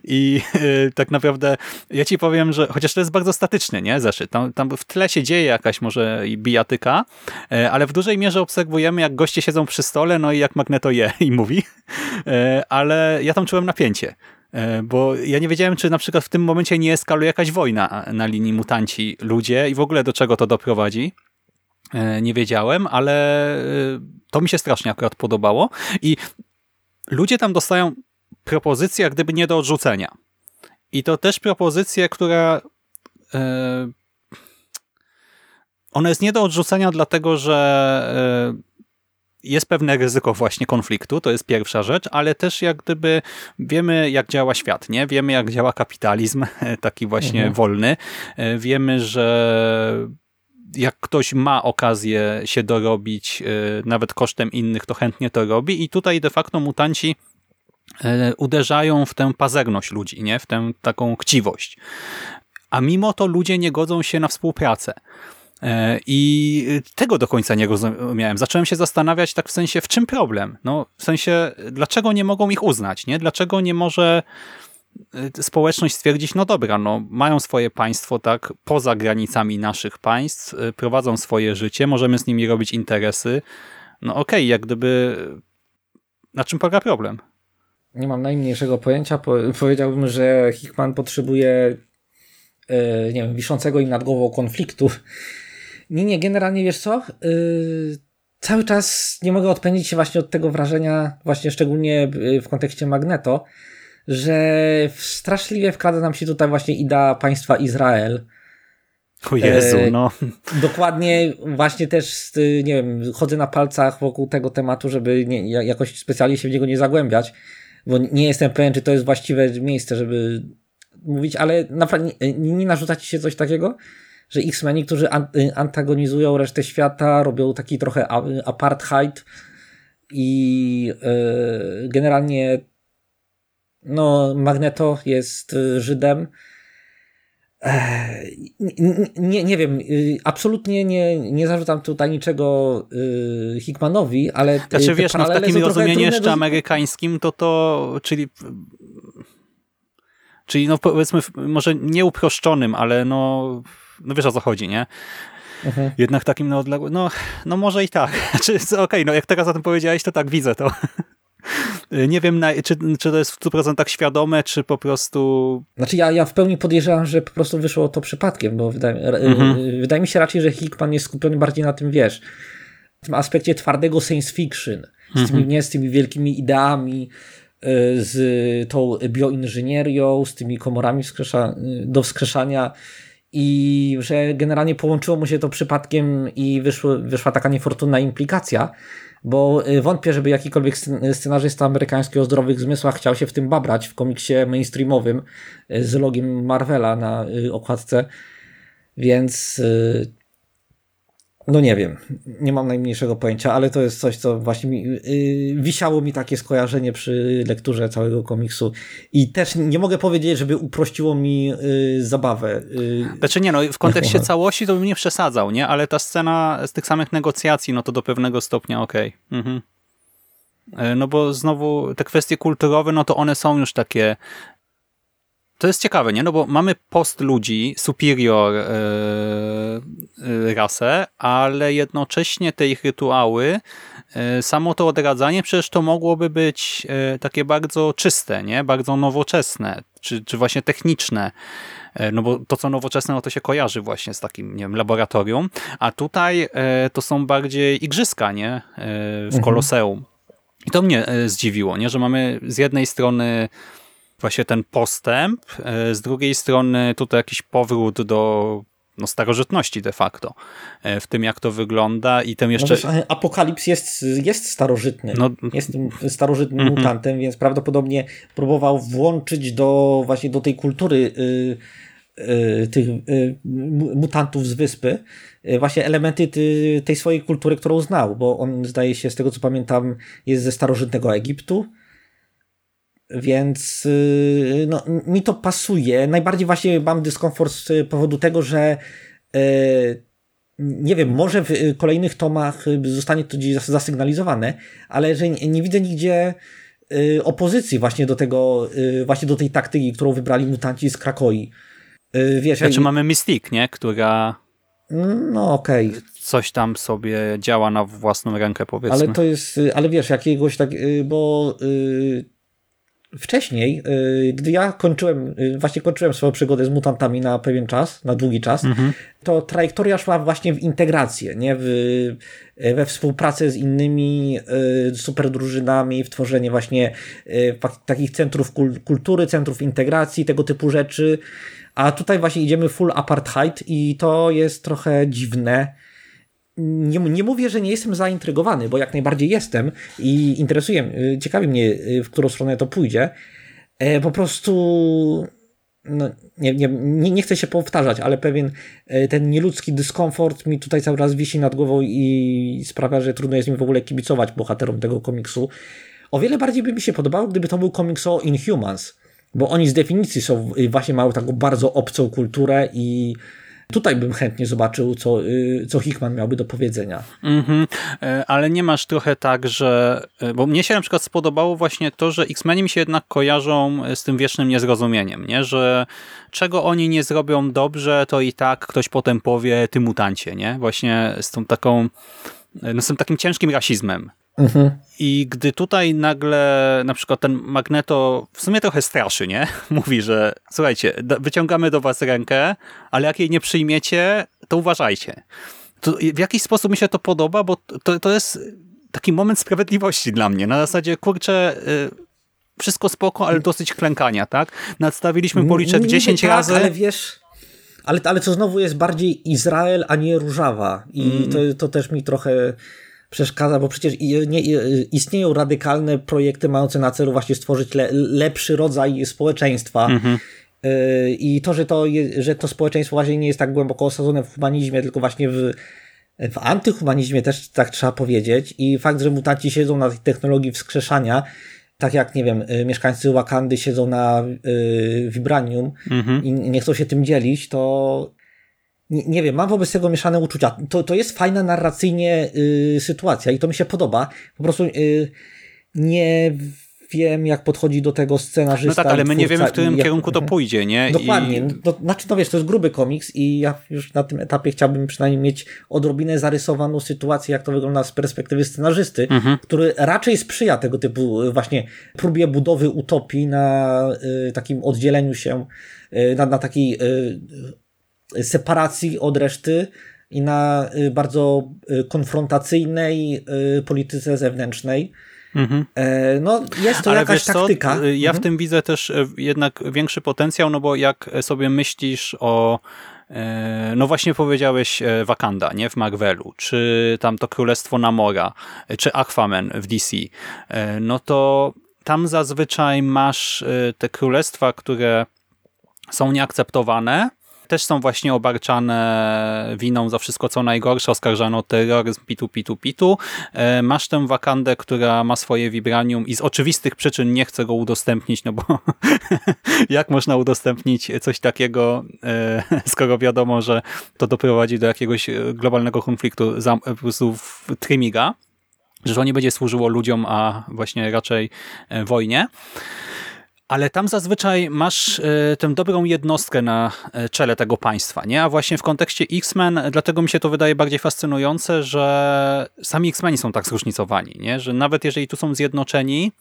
I y, tak naprawdę ja ci powiem, że chociaż to jest bardzo statyczny, nie, zeszyt. Tam, tam w tle się dzieje jakaś może i bijatyka, y, ale w dużej mierze obserwujemy, jak goście siedzą przy stole, no i jak Magneto je i mówi. Y, ale ja tam czułem napięcie. Bo ja nie wiedziałem, czy na przykład w tym momencie nie eskaluje jakaś wojna na linii mutanci-ludzie i w ogóle do czego to doprowadzi. Nie wiedziałem, ale to mi się strasznie akurat podobało. I ludzie tam dostają propozycja gdyby nie do odrzucenia. I to też propozycja, która e, ona jest nie do odrzucenia dlatego, że e, jest pewne ryzyko właśnie konfliktu, to jest pierwsza rzecz, ale też jak gdyby wiemy, jak działa świat, nie? Wiemy, jak działa kapitalizm, taki właśnie mhm. wolny. E, wiemy, że jak ktoś ma okazję się dorobić, nawet kosztem innych, to chętnie to robi i tutaj de facto mutanci uderzają w tę pazerność ludzi, nie? w tę taką chciwość. A mimo to ludzie nie godzą się na współpracę. E, I tego do końca nie rozumiałem. Zacząłem się zastanawiać tak w sensie, w czym problem? No, w sensie, dlaczego nie mogą ich uznać? Nie? Dlaczego nie może e, społeczność stwierdzić, no dobra, no mają swoje państwo tak poza granicami naszych państw, prowadzą swoje życie, możemy z nimi robić interesy. No okej, okay, jak gdyby na czym polega problem? Nie mam najmniejszego pojęcia. Po, powiedziałbym, że Hickman potrzebuje yy, nie wiem, wiszącego im nad głową konfliktu. Nie, nie, generalnie wiesz co? Yy, cały czas nie mogę odpędzić się właśnie od tego wrażenia, właśnie szczególnie e, w kontekście Magneto, że straszliwie wkrada nam się tutaj właśnie idea państwa Izrael. O Jezu, no. Dokładnie, właśnie też, nie wiem, chodzę na palcach wokół tego tematu, żeby nie, jakoś specjalnie się w niego nie zagłębiać, bo nie jestem pewien, czy to jest właściwe miejsce, żeby mówić, ale naprawdę nie, nie narzucacie się coś takiego, że X-Meni, którzy antagonizują resztę świata, robią taki trochę apartheid i yy, generalnie no, Magneto jest y, Żydem. Nie, nie wiem, y, absolutnie nie, nie zarzucam tutaj niczego y, Hickmanowi, ale. Znaczy wiesz, no w takim rozumieniu jeszcze do... amerykańskim to to, czyli. Czyli no powiedzmy, może nie uproszczonym, ale no, no wiesz o co chodzi, nie? Mhm. Jednak takim na odległym, no, no może i tak. Znaczy, okej, okay, no jak teraz o tym powiedziałeś, to tak widzę to. Nie wiem, na, czy, czy to jest w 100% świadome, czy po prostu... Znaczy ja, ja w pełni podejrzewam, że po prostu wyszło to przypadkiem, bo wydaje, mhm. wydaje mi się raczej, że Hickman jest skupiony bardziej na tym, wiesz, w tym aspekcie twardego science fiction, z tymi, mhm. nie z tymi wielkimi ideami, y, z tą bioinżynierią, z tymi komorami wskresza, y, do wskrzeszania i że generalnie połączyło mu się to przypadkiem i wyszło, wyszła taka niefortunna implikacja, bo y, wątpię, żeby jakikolwiek scenarzysta amerykański o zdrowych zmysłach chciał się w tym babrać w komiksie mainstreamowym y, z logiem Marvela na y, okładce, więc no nie wiem, nie mam najmniejszego pojęcia, ale to jest coś, co właśnie mi, yy, wisiało mi takie skojarzenie przy lekturze całego komiksu i też nie mogę powiedzieć, żeby uprościło mi yy, zabawę. Yy, znaczy nie, no w kontekście całości to bym nie przesadzał, nie? Ale ta scena z tych samych negocjacji, no to do pewnego stopnia okej. Okay. Mhm. No bo znowu te kwestie kulturowe, no to one są już takie to jest ciekawe, nie? No bo mamy post ludzi, superior yy, rasę, ale jednocześnie te ich rytuały, yy, samo to odradzanie przecież to mogłoby być yy, takie bardzo czyste, nie? Bardzo nowoczesne, czy, czy właśnie techniczne. No bo to, co nowoczesne, no to się kojarzy właśnie z takim, nie wiem, laboratorium, a tutaj to są bardziej igrzyska, nie? W mhm. Koloseum. I to mnie zdziwiło, nie? Że mamy z jednej strony właśnie ten postęp, e, z drugiej strony tutaj jakiś powrót do no, starożytności de facto e, w tym, jak to wygląda i tym jeszcze... No wiesz, Apokalips jest, jest starożytny. No, jest starożytnym mm -hmm. mutantem, więc prawdopodobnie próbował włączyć do właśnie do tej kultury y, y, tych y, mutantów z wyspy y, właśnie elementy ty, tej swojej kultury, którą znał, bo on zdaje się, z tego co pamiętam, jest ze starożytnego Egiptu. Więc y, no, mi to pasuje. Najbardziej właśnie mam dyskomfort z powodu tego, że y, nie wiem, może w kolejnych tomach zostanie to gdzieś zasygnalizowane, ale że nie, nie widzę nigdzie y, opozycji właśnie do tego, właśnie do tej taktyki, którą wybrali mutanci z Krakoi. Wiesz, znaczy jak... mamy Mystique, nie? Która no okej. Okay. Coś tam sobie działa na własną rękę, powiedzmy. Ale to jest, ale wiesz, jakiegoś tak, bo wcześniej, y, gdy ja kończyłem, y, właśnie kończyłem swoją przygodę z mutantami na pewien czas, na długi czas, mhm. to trajektoria szła właśnie w integrację, nie? W, y, we współpracę z innymi superdrużynami, w tworzenie właśnie takich centrów kultury, centrów integracji, tego typu rzeczy. A tutaj właśnie idziemy full apartheid i to jest trochę dziwne nie, nie mówię, że nie jestem zaintrygowany, bo jak najbardziej jestem i interesuje, y, ciekawi mnie, y, w którą stronę to pójdzie. E, po prostu no, nie, nie, nie chcę się powtarzać, ale pewien e, ten nieludzki dyskomfort mi tutaj cały czas wisi nad głową i sprawia, że trudno jest mi w ogóle kibicować bohaterom tego komiksu. O wiele bardziej by mi się podobało, gdyby to był komiks o Inhumans, bo oni z definicji są y, właśnie mają taką bardzo obcą kulturę i Tutaj bym chętnie zobaczył, co, y, co Hickman miałby do powiedzenia. Mhm, e, ale nie masz trochę tak, że... E, bo mnie się na przykład spodobało właśnie to, że X-Meni mi się jednak kojarzą z tym wiecznym niezrozumieniem, nie? że czego oni nie zrobią dobrze, to i tak ktoś potem powie, ty mutancie, nie? Właśnie z tą taką no, z tym takim ciężkim rasizmem. Mhm. I gdy tutaj nagle na przykład ten Magneto w sumie trochę straszy, nie? Mówi, że słuchajcie, wyciągamy do was rękę, ale jak jej nie przyjmiecie, to uważajcie. To w jakiś sposób mi się to podoba, bo to, to jest taki moment sprawiedliwości dla mnie. Na zasadzie, kurczę, y, wszystko spoko, ale dosyć klękania, tak? Nadstawiliśmy policzek 10 tak, razy. ale wiesz, ale, ale co znowu jest bardziej Izrael, a nie Różawa. I mm. to, to też mi trochę przeszkadza, bo przecież nie, istnieją radykalne projekty mające na celu właśnie stworzyć le, lepszy rodzaj społeczeństwa. Mhm. Y, I to, że to, że to społeczeństwo właśnie nie jest tak głęboko osadzone w humanizmie, tylko właśnie w, w antyhumanizmie też tak trzeba powiedzieć. I fakt, że mutanci siedzą na tej technologii wskrzeszania, tak jak, nie wiem, y, mieszkańcy Wakandy siedzą na y, Vibranium mhm. i nie chcą się tym dzielić, to nie, nie, wiem, mam wobec tego mieszane uczucia. To, to jest fajna narracyjnie y, sytuacja i to mi się podoba. Po prostu y, nie wiem, jak podchodzi do tego scenarzysta. No tak, ale my nie wiemy, w którym jak... kierunku to pójdzie, nie? Dokładnie. I... No, znaczy, no wiesz, to jest gruby komiks i ja już na tym etapie chciałbym przynajmniej mieć odrobinę zarysowaną sytuację, jak to wygląda z perspektywy scenarzysty, mhm. który raczej sprzyja tego typu y, właśnie próbie budowy utopii na y, takim oddzieleniu się, y, na, na takiej y, separacji od reszty i na y, bardzo y, konfrontacyjnej y, polityce zewnętrznej. Mhm. E, no, jest to Ale jakaś taktyka. Co? Ja mhm. w tym widzę też e, jednak większy potencjał, no bo jak sobie myślisz o e, no właśnie powiedziałeś Wakanda, nie? W Marvelu, czy tam to Królestwo Namora, czy Aquaman w DC, no to tam zazwyczaj masz te królestwa, które są nieakceptowane, też są właśnie obarczane winą za wszystko co najgorsze, oskarżano o terroryzm, pitu, pitu, pitu. E, masz tę wakandę, która ma swoje vibranium i z oczywistych przyczyn nie chce go udostępnić, no bo jak można udostępnić coś takiego, e, skoro wiadomo, że to doprowadzi do jakiegoś globalnego konfliktu po prostu w Trimiga, że to nie będzie służyło ludziom, a właśnie raczej e, wojnie ale tam zazwyczaj masz y, tę dobrą jednostkę na e, czele tego państwa, nie? A właśnie w kontekście X-Men, dlatego mi się to wydaje bardziej fascynujące, że sami X-Meni są tak zróżnicowani, nie? Że nawet jeżeli tu są zjednoczeni,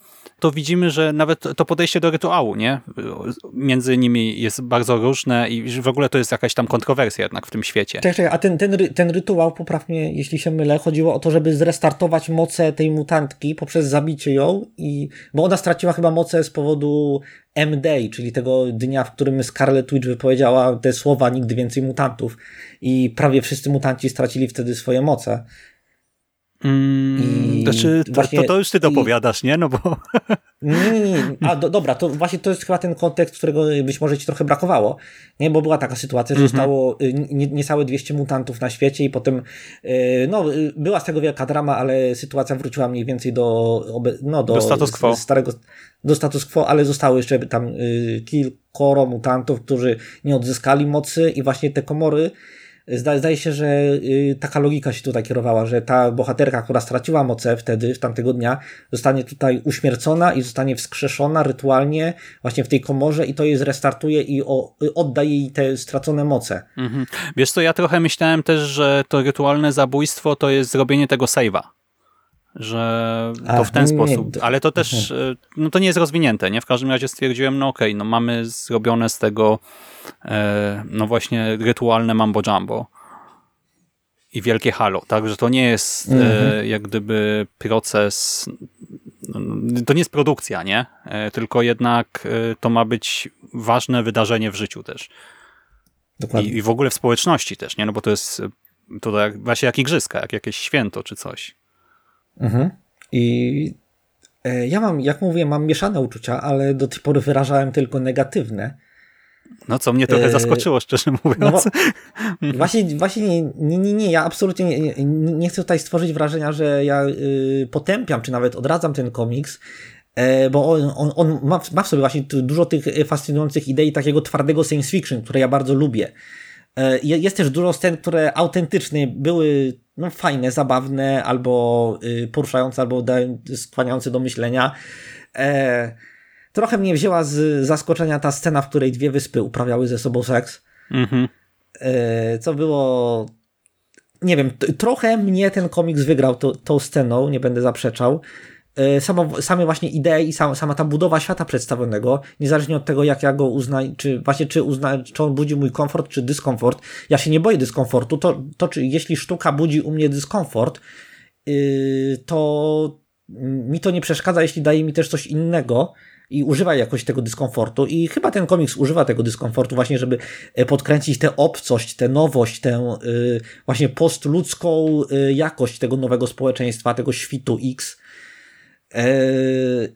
to widzimy, że nawet to podejście do rytuału, nie? Między nimi jest bardzo różne i w ogóle to jest jakaś tam kontrowersja jednak w tym świecie. Czekaj, czekaj, a ten, ten, ten rytuał, poprawnie, jeśli się mylę, chodziło o to, żeby zrestartować moce tej mutantki poprzez zabicie ją i, bo ona straciła chyba moce z powodu M-Day, czyli tego dnia, w którym Scarlet Witch wypowiedziała te słowa nigdy więcej mutantów i prawie wszyscy mutanci stracili wtedy swoje moce. Mm, I znaczy, to, właśnie- to, to już ty i- dopowiadasz, nie? No bo Nie, nie, nie. A, do, dobra, to właśnie to jest chyba ten kontekst, którego być może ci trochę brakowało. Nie, bo była taka sytuacja, że Mhm. zostało y, nie, niecałe 200 mutantów na świecie i potem, y, no, y, była z tego wielka drama, ale sytuacja wróciła mniej więcej do, no, do, Do status quo. starego, do status quo, ale zostało jeszcze tam kilkoro mutantów, którzy nie odzyskali mocy i właśnie te komory Zdaje, się, że y, taka logika się tutaj kierowała, że ta bohaterka, która straciła moce wtedy, w tamtego dnia, zostanie tutaj uśmiercona i zostanie wskrzeszona rytualnie właśnie w tej komorze i to jej zrestartuje i o, y, odda jej te stracone moce. Mhm. Wiesz co, ja trochę myślałem też, że to rytualne zabójstwo to jest zrobienie tego save'a. Że to A, w ten nie, sposób. Ale to też, e, no to nie jest rozwinięte, nie? W każdym razie stwierdziłem, no okej, no mamy zrobione z tego e, no właśnie rytualne mambo jumbo i wielkie halo, tak? Że to nie jest e, Mhm. jak gdyby proces, no, to nie jest produkcja, nie? Tylko jednak to ma być ważne wydarzenie w życiu też. Dokładnie. I, I w ogóle w społeczności też, nie? No bo to jest to jak, właśnie jak igrzyska, jak jakieś święto czy coś. Mhm. I e, ja mam, jak mówię, mam mieszane uczucia, ale do tej pory wyrażałem tylko negatywne. No co mnie trochę Yy, zaskoczyło, szczerze No mówiąc. bo, właśnie, właśnie nie, nie, nie, ja absolutnie nie, nie, chcę tutaj stworzyć wrażenia, że ja y, potępiam, czy nawet odradzam ten komiks, e, bo on, on, on ma, w- sobie właśnie dużo tych e, fascynujących idei takiego twardego science fiction, które ja bardzo lubię. E, je- jest też dużo scen, które autentycznie były no, fajne, zabawne, albo y, poruszające, albo skłaniające do myślenia. E, trochę mnie wzięła z zaskoczenia ta scena, w której dwie wyspy uprawiały ze sobą seks. Mhm. E, co było. Nie wiem, trochę mnie ten komiks wygrał to, tą sceną, nie będę zaprzeczał. E, Samo, same właśnie idee i sam, sama ta budowa świata przedstawionego, niezależnie od tego, jak ja go uznam, czy właśnie czy, uzna, czy on budzi mój komfort, czy dyskomfort. Ja się nie boję dyskomfortu, to, to czy jeśli sztuka budzi u mnie dyskomfort, yy, to mi to nie przeszkadza, jeśli daje mi też coś innego i używa jakoś tego dyskomfortu. I chyba ten komiks używa tego dyskomfortu właśnie, żeby e, podkręcić tę obcość, tę nowość, tę y, właśnie postludzką y, jakość tego nowego społeczeństwa, tego świtu X. E,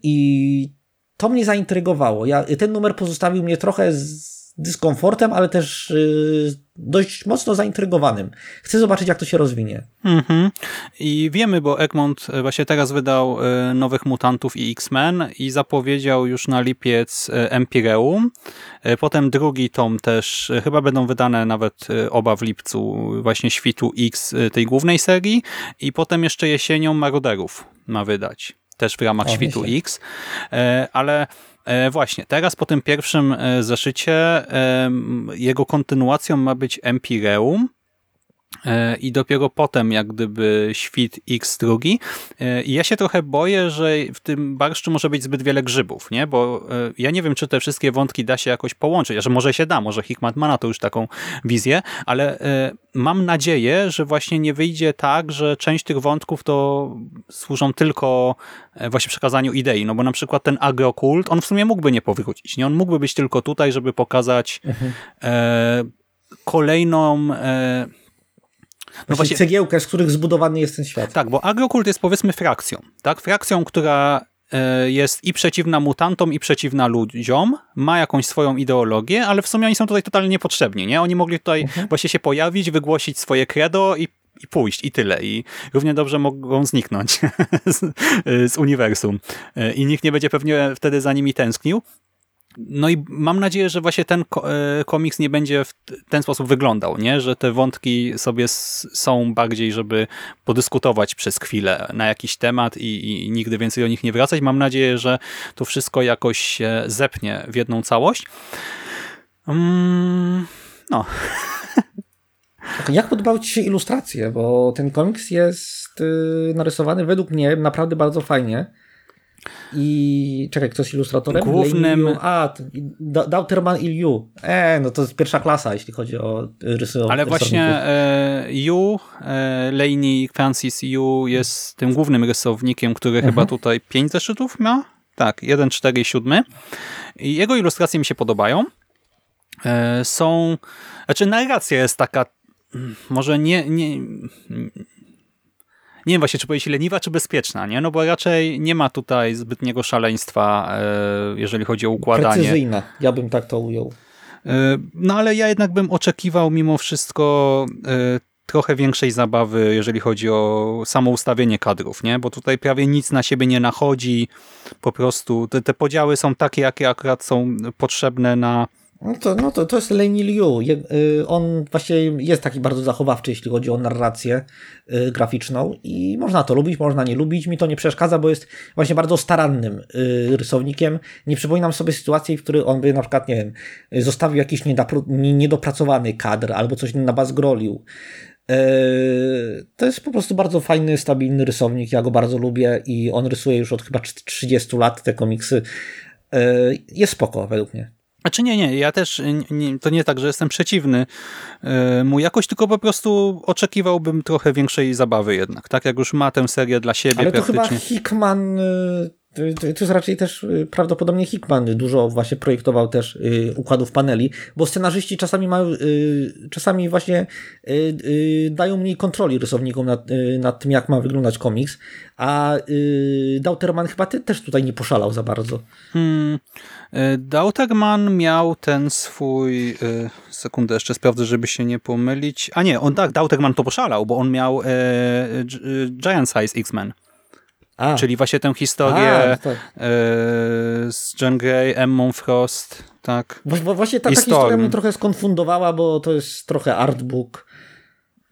I to mnie zaintrygowało. Ja, ten numer pozostawił mnie trochę z dyskomfortem, ale też y, dość mocno zaintrygowanym. Chcę zobaczyć, jak to się rozwinie. Mhm. I wiemy, bo Egmont e, właśnie teraz wydał e, Nowych Mutantów i X-Men i zapowiedział już na lipiec e, Empyreum. E, Potem drugi tom też, chyba będą wydane nawet oba w lipcu, właśnie Świtu X tej głównej serii i potem jeszcze jesienią Maruderów ma wydać. Też w ramach O, Świtu. X. E, Ale e, właśnie, teraz po tym pierwszym e, zeszycie jego kontynuacją ma być Empyreum. E, I dopiero potem, jak gdyby świt X2. E, I ja się trochę boję, że w tym barszczu może być zbyt wiele grzybów, nie? Bo e, ja nie wiem, czy te wszystkie wątki da się jakoś połączyć. Że może się da, może Hickman ma na to już taką wizję, ale mam nadzieję, że właśnie nie wyjdzie tak, że część tych wątków to służą tylko właśnie przekazaniu idei. No bo na przykład ten agrokult, on w sumie mógłby nie powrócić. Nie? On mógłby być tylko tutaj, żeby pokazać e, kolejną... No właśnie- cegiełkę, z których zbudowany jest ten świat. tak, bo agrokult jest powiedzmy frakcją, tak? Frakcją, która e, jest i przeciwna mutantom, i przeciwna ludziom, ma jakąś swoją ideologię, ale w sumie oni są tutaj totalnie niepotrzebni, nie? Oni mogli tutaj właśnie się pojawić, wygłosić swoje credo i, i pójść, i tyle. I równie dobrze mogą zniknąć z, z uniwersum. E, I nikt nie będzie pewnie wtedy za nimi tęsknił. No i mam nadzieję, że właśnie ten e, komiks nie będzie w ten sposób wyglądał, nie? że te wątki sobie są bardziej, żeby podyskutować przez chwilę na jakiś temat i, i nigdy więcej do nich nie wracać. Mam nadzieję, że to wszystko jakoś się zepnie w jedną całość. Mm, no, Jak podobały Ci się ilustracje? Bo ten komiks jest y, narysowany według mnie naprawdę bardzo fajnie. I czekaj, kto jest ilustratorem? Głównym-. A, Dauterman i Liu. E, no to jest pierwsza klasa, jeśli chodzi o rysy. Ale właśnie e, Yu, e, Laney Francis Yu jest tym głównym rysownikiem, który chyba tutaj pięć zeszytów ma. Tak, 1, 4 i 7. I jego ilustracje mi się podobają. E, są... Znaczy narracja jest taka mm, może nie... nie nie wiem właśnie, czy powiedzieć leniwa, czy bezpieczna, nie? No bo raczej nie ma tutaj zbytniego szaleństwa, e, jeżeli chodzi o układanie. Precyzyjna, ja bym tak to ujął. E, No ale ja jednak bym oczekiwał mimo wszystko e, trochę większej zabawy, jeżeli chodzi o samo ustawienie kadrów, nie? Bo tutaj prawie nic na siebie nie nachodzi. Po prostu te, te podziały są takie, jakie akurat są potrzebne na No to, no to, to jest Leni Liu. Y, on właśnie jest taki bardzo zachowawczy, jeśli chodzi o narrację y, graficzną i można to lubić, można nie lubić. Mi to nie przeszkadza, bo jest właśnie bardzo starannym y, rysownikiem. Nie przypominam sobie sytuacji, w której on by na przykład, nie wiem, zostawił jakiś niedopracowany kadr albo coś na bazgrolił. To jest po prostu bardzo fajny, stabilny rysownik. Ja go bardzo lubię i on rysuje już od chyba 30 lat te komiksy. Jest spoko, według mnie. Znaczy nie, nie, ja też, nie, to nie tak, że jestem przeciwny e, mu jakoś, tylko po prostu oczekiwałbym trochę większej zabawy jednak, tak jak już ma tę serię dla siebie Ale to chyba. Hickman, y, to, jest raczej też y, prawdopodobnie Hickman dużo właśnie projektował też y, układów paneli, bo scenarzyści czasami mają, y, czasami właśnie dają mniej kontroli rysownikom nad, nad tym, jak ma wyglądać komiks, a Dauterman chyba też tutaj nie poszalał za bardzo. Hmm. e, Dauterman miał ten swój, e, sekundę jeszcze sprawdzę, żeby się nie pomylić, a nie, on tak, Dauterman to poszalał, bo on miał e, Giant Size X-Men, A, czyli właśnie tę historię a, tak. e, z Jean Grey, Emmą Frost, tak. Bo, właśnie ta, ta historia mnie trochę skonfundowała, bo to jest trochę artbook,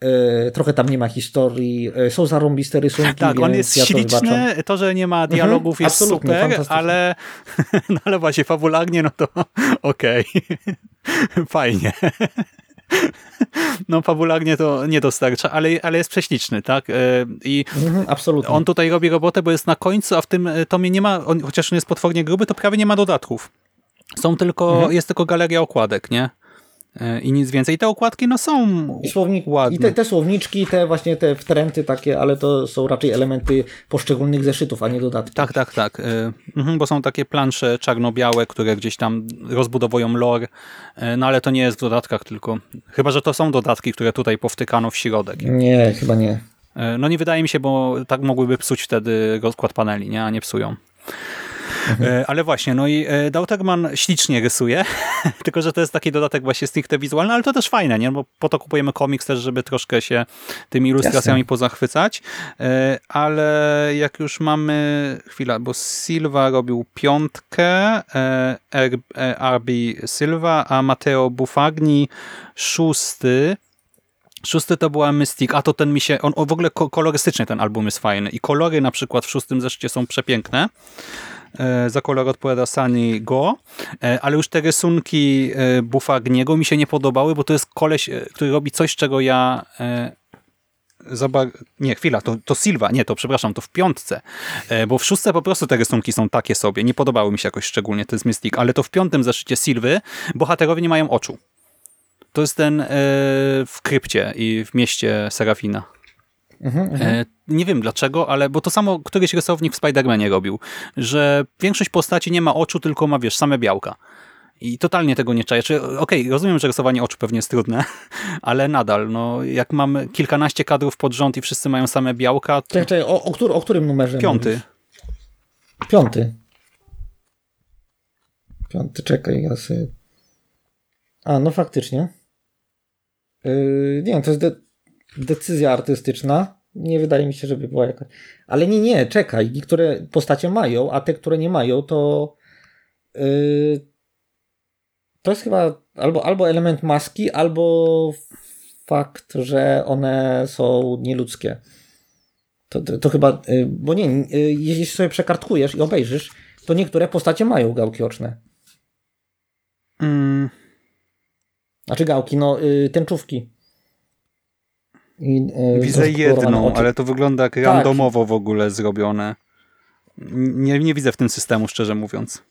y, trochę tam nie ma historii, y, są zarąbiste rysunki, Tak, on jest ja to śliczny, to, że nie ma dialogów jest absolutnie, super, ale, no ale właśnie fabularnie, no to okej, fajnie. No fabularnie to nie dostarcza, ale, ale jest prześliczny, tak? E, I Mhm, absolutnie. on tutaj robi robotę, bo jest na końcu, a w tym e, tomie nie ma, on, chociaż on jest potwornie gruby, to prawie nie ma dodatków. Są tylko, Mhm. jest tylko galeria okładek, nie? E, I nic więcej. I te okładki, no są I, słownik, ładne. I te, te słowniczki, te właśnie te wtręty takie, ale to są raczej elementy poszczególnych zeszytów, a nie dodatki. Tak, tak, tak. Y, mhm, bo są takie plansze czarno-białe, które gdzieś tam rozbudowują lore, y, no ale to nie jest w dodatkach tylko. Chyba, że to są dodatki, które tutaj powtykano w środek. Nie, chyba nie. No nie wydaje mi się, bo tak mogłyby psuć wtedy rozkład paneli, nie? a nie psują. Y, Ale właśnie, no i y, Dauterman ślicznie rysuje, tylko że to jest taki dodatek właśnie stricte wizualny, ale to też fajne, nie? bo po to kupujemy komiks też, żeby troszkę się tymi ilustracjami Jasne. pozachwycać, Y, ale jak już mamy, chwila, bo Silva robił piątkę, RB Silva, a Matteo Buffagni szósty, Szósty to była Mystic, a to ten mi się, on w ogóle ko- kolorystycznie ten album jest fajny i kolory na przykład w szóstym zeszycie są przepiękne. E, za kolor odpowiada Sunny Go, e, ale już te rysunki e, Buffagniego mi się nie podobały, bo to jest koleś, który robi coś, czego ja bar... Nie, chwila, to, to Silva, nie, to przepraszam, to w piątce, bo w szóstce po prostu te rysunki są takie sobie, nie podobały mi się jakoś szczególnie, to jest Mystic, ale to w piątym zeszycie Silwy bohaterowie nie mają oczu. To jest ten e, w krypcie i w mieście Serafina. E, nie wiem dlaczego, ale bo to samo któryś rysownik w Spider-Manie robił, że większość postaci nie ma oczu, tylko ma, wiesz, same białka. I totalnie tego nie czaję. Okej, rozumiem, że rysowanie oczu pewnie jest trudne, ale nadal, no, jak mam kilkanaście kadrów pod rząd i wszyscy mają same białka, to Czekaj, o, o, któr, o którym numerze piąty. mówisz? Piąty. Piąty, czekaj, ja sobie... A, no faktycznie. Yy, nie wiem, to jest de decyzja artystyczna. Nie wydaje mi się, żeby była jakaś... Ale nie, nie, czekaj. Niektóre postacie mają, a te, które nie mają, to... Yy, to jest chyba albo, albo element maski, albo fakt, że one są nieludzkie. To, to, to chyba, y, bo nie, y, jeśli sobie przekartkujesz i obejrzysz, to niektóre postacie mają gałki oczne. Mm, Znaczy gałki, no y, tęczówki. I, y, widzę jedną, ale to wygląda jak randomowo w ogóle zrobione. Nie, nie widzę w tym systemu, szczerze mówiąc.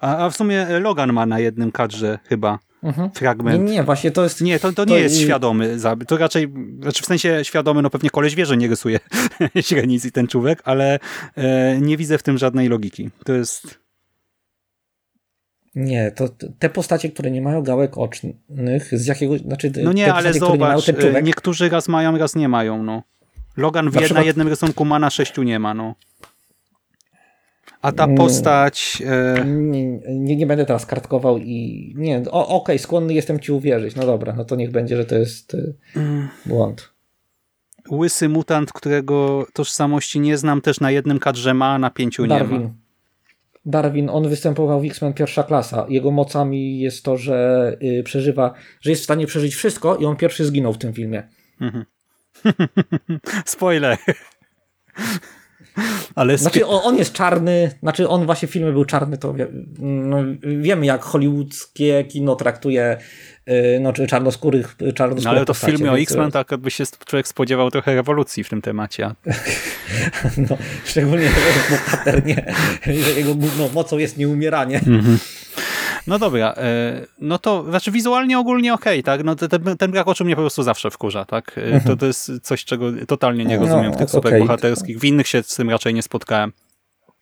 A, a w sumie Logan ma na jednym kadrze chyba Nie, fragment. nie, właśnie to jest... Nie, to, to To nie jest i- świadomy. To raczej, znaczy w sensie świadomy, no pewnie koleś wie, że nie rysuje źrenic i ten człowiek, ale e, nie widzę w tym żadnej logiki. To jest... Nie, to te postacie, które nie mają gałek ocznych, z jakiego, znaczy No nie, te ale postacie, które nie mają, zobacz, e, niektórzy raz mają, raz nie mają, no. Logan w Na przykład- jednym rysunku ma, na sześciu nie ma, no. A ta Mm. postać... E, nie, nie, nie będę teraz kartkował i nie, okej, skłonny jestem ci uwierzyć, no dobra, no to niech będzie, że to jest Mm. błąd. łysy mutant, którego tożsamości nie znam, też na jednym kadrze ma, a na pięciu nie ma. Darwin. On występował w X-Men pierwsza klasa. Jego mocami jest to, że y, przeżywa, że jest w stanie przeżyć wszystko i on pierwszy zginął w tym filmie. Spoiler. Ale Znaczy on, jest czarny, znaczy on właśnie w filmie był czarny, to wie, no, wiemy jak hollywoodzkie kino traktuje y, no, czy czarnoskórych, czarnoskórych no, ale to w filmie o więc, X-Men tak jakby się człowiek spodziewał trochę rewolucji w tym temacie. No, szczególnie, bohater nie, że jego główną mocą jest nieumieranie. No dobra, e, no to znaczy wizualnie ogólnie okej, tak? No te- ten, ten brak oczu mnie po prostu zawsze wkurza, tak? E, To, to jest coś, czego totalnie nie No, rozumiem w tych okej. superbohaterskich. W innych się z tym raczej nie spotkałem.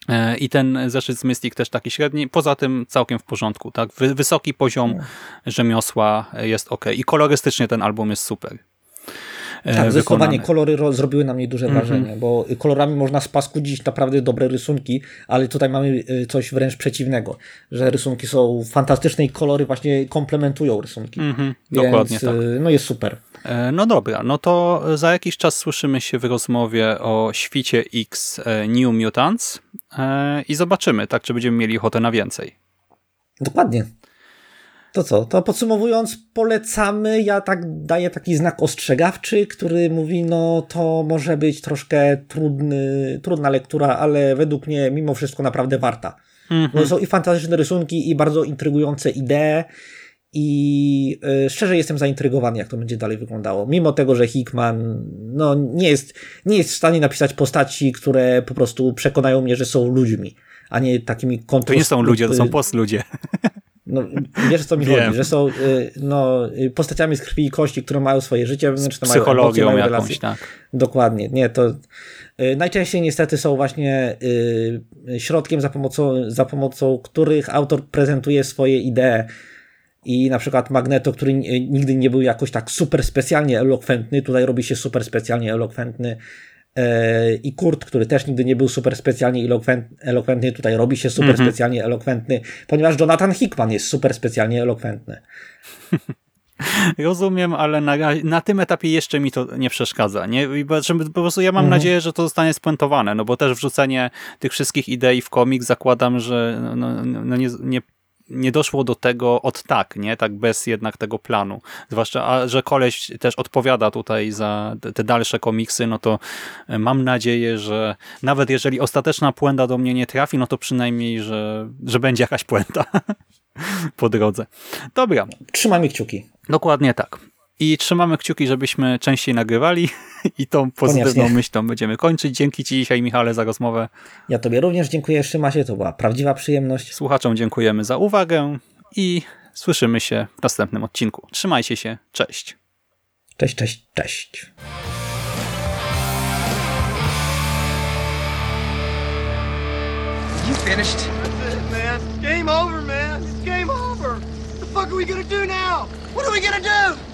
E, I ten zeszyt z Mystic też taki średni, poza tym całkiem w porządku, tak? Wy, wysoki poziom rzemiosła jest ok. I kolorystycznie ten album jest super. E, Tak, zdecydowanie wykonany. kolory ro- zrobiły na mnie duże Mhm. wrażenie, bo kolorami można spaskudzić naprawdę dobre rysunki, ale tutaj mamy y, coś wręcz przeciwnego, że rysunki są fantastyczne i kolory właśnie komplementują rysunki. Mhm, Więc, dokładnie tak. y, No jest super. E, No dobra, no to za jakiś czas słyszymy się w rozmowie o świcie X e, New Mutants e, i zobaczymy, tak, czy będziemy mieli ochotę na więcej. Dokładnie. To co? To podsumowując, polecamy. Ja tak daję taki znak ostrzegawczy, który mówi, no to może być troszkę trudny, trudna lektura, ale według mnie mimo wszystko naprawdę warta. Bo są i fantastyczne rysunki, i bardzo intrygujące idee. I y, szczerze jestem zaintrygowany, jak to będzie dalej wyglądało. Mimo tego, że Hickman no, nie, jest, nie jest w stanie napisać postaci, które po prostu przekonają mnie, że są ludźmi, a nie takimi To kontro... nie są ludzie, to są postludzie. No, wiesz co mi Wiem. chodzi, że są y, no, y, postaciami z krwi i kości, które mają swoje życie wewnętrzne, mają emocje, Psychologią mają jakąś, relacje. tak. Dokładnie, nie, to y, najczęściej niestety są właśnie środkiem, za pomocą, za pomocą których autor prezentuje swoje idee. I na przykład Magneto, który nigdy nie był jakoś tak super specjalnie elokwentny, tutaj robi się super specjalnie elokwentny. I Kurt, który też nigdy nie był super specjalnie elokwent, elokwentny, tutaj robi się super specjalnie elokwentny, ponieważ Jonathan Hickman jest super specjalnie elokwentny. Rozumiem, ale na, na tym etapie jeszcze mi to nie przeszkadza. Nie? Po prostu ja mam nadzieję, że to zostanie spuentowane, no bo też wrzucenie tych wszystkich idei w komik zakładam, że no, no, no nie, nie, nie doszło do tego od tak, nie? Tak bez jednak tego planu. Zwłaszcza, a, że koleś też odpowiada tutaj za te, dalsze komiksy, no to e, mam nadzieję, że nawet jeżeli ostateczna puenta do mnie nie trafi, no to przynajmniej, że, że będzie jakaś puenta po drodze. Dobra, Trzymamy kciuki. Dokładnie tak. I trzymamy kciuki, żebyśmy częściej nagrywali i tą pozytywną Koniecznie. myślą będziemy kończyć. Dzięki Ci dzisiaj, Michale, za rozmowę. Ja Tobie również dziękuję, Szymasie, to była prawdziwa przyjemność. Słuchaczom dziękujemy za uwagę i słyszymy się w następnym odcinku. Trzymajcie się, cześć. Cześć, cześć, cześć. You finished? That's it, man. Game over, man. It's game over. What the fuck are we gonna do now? What are we gonna do?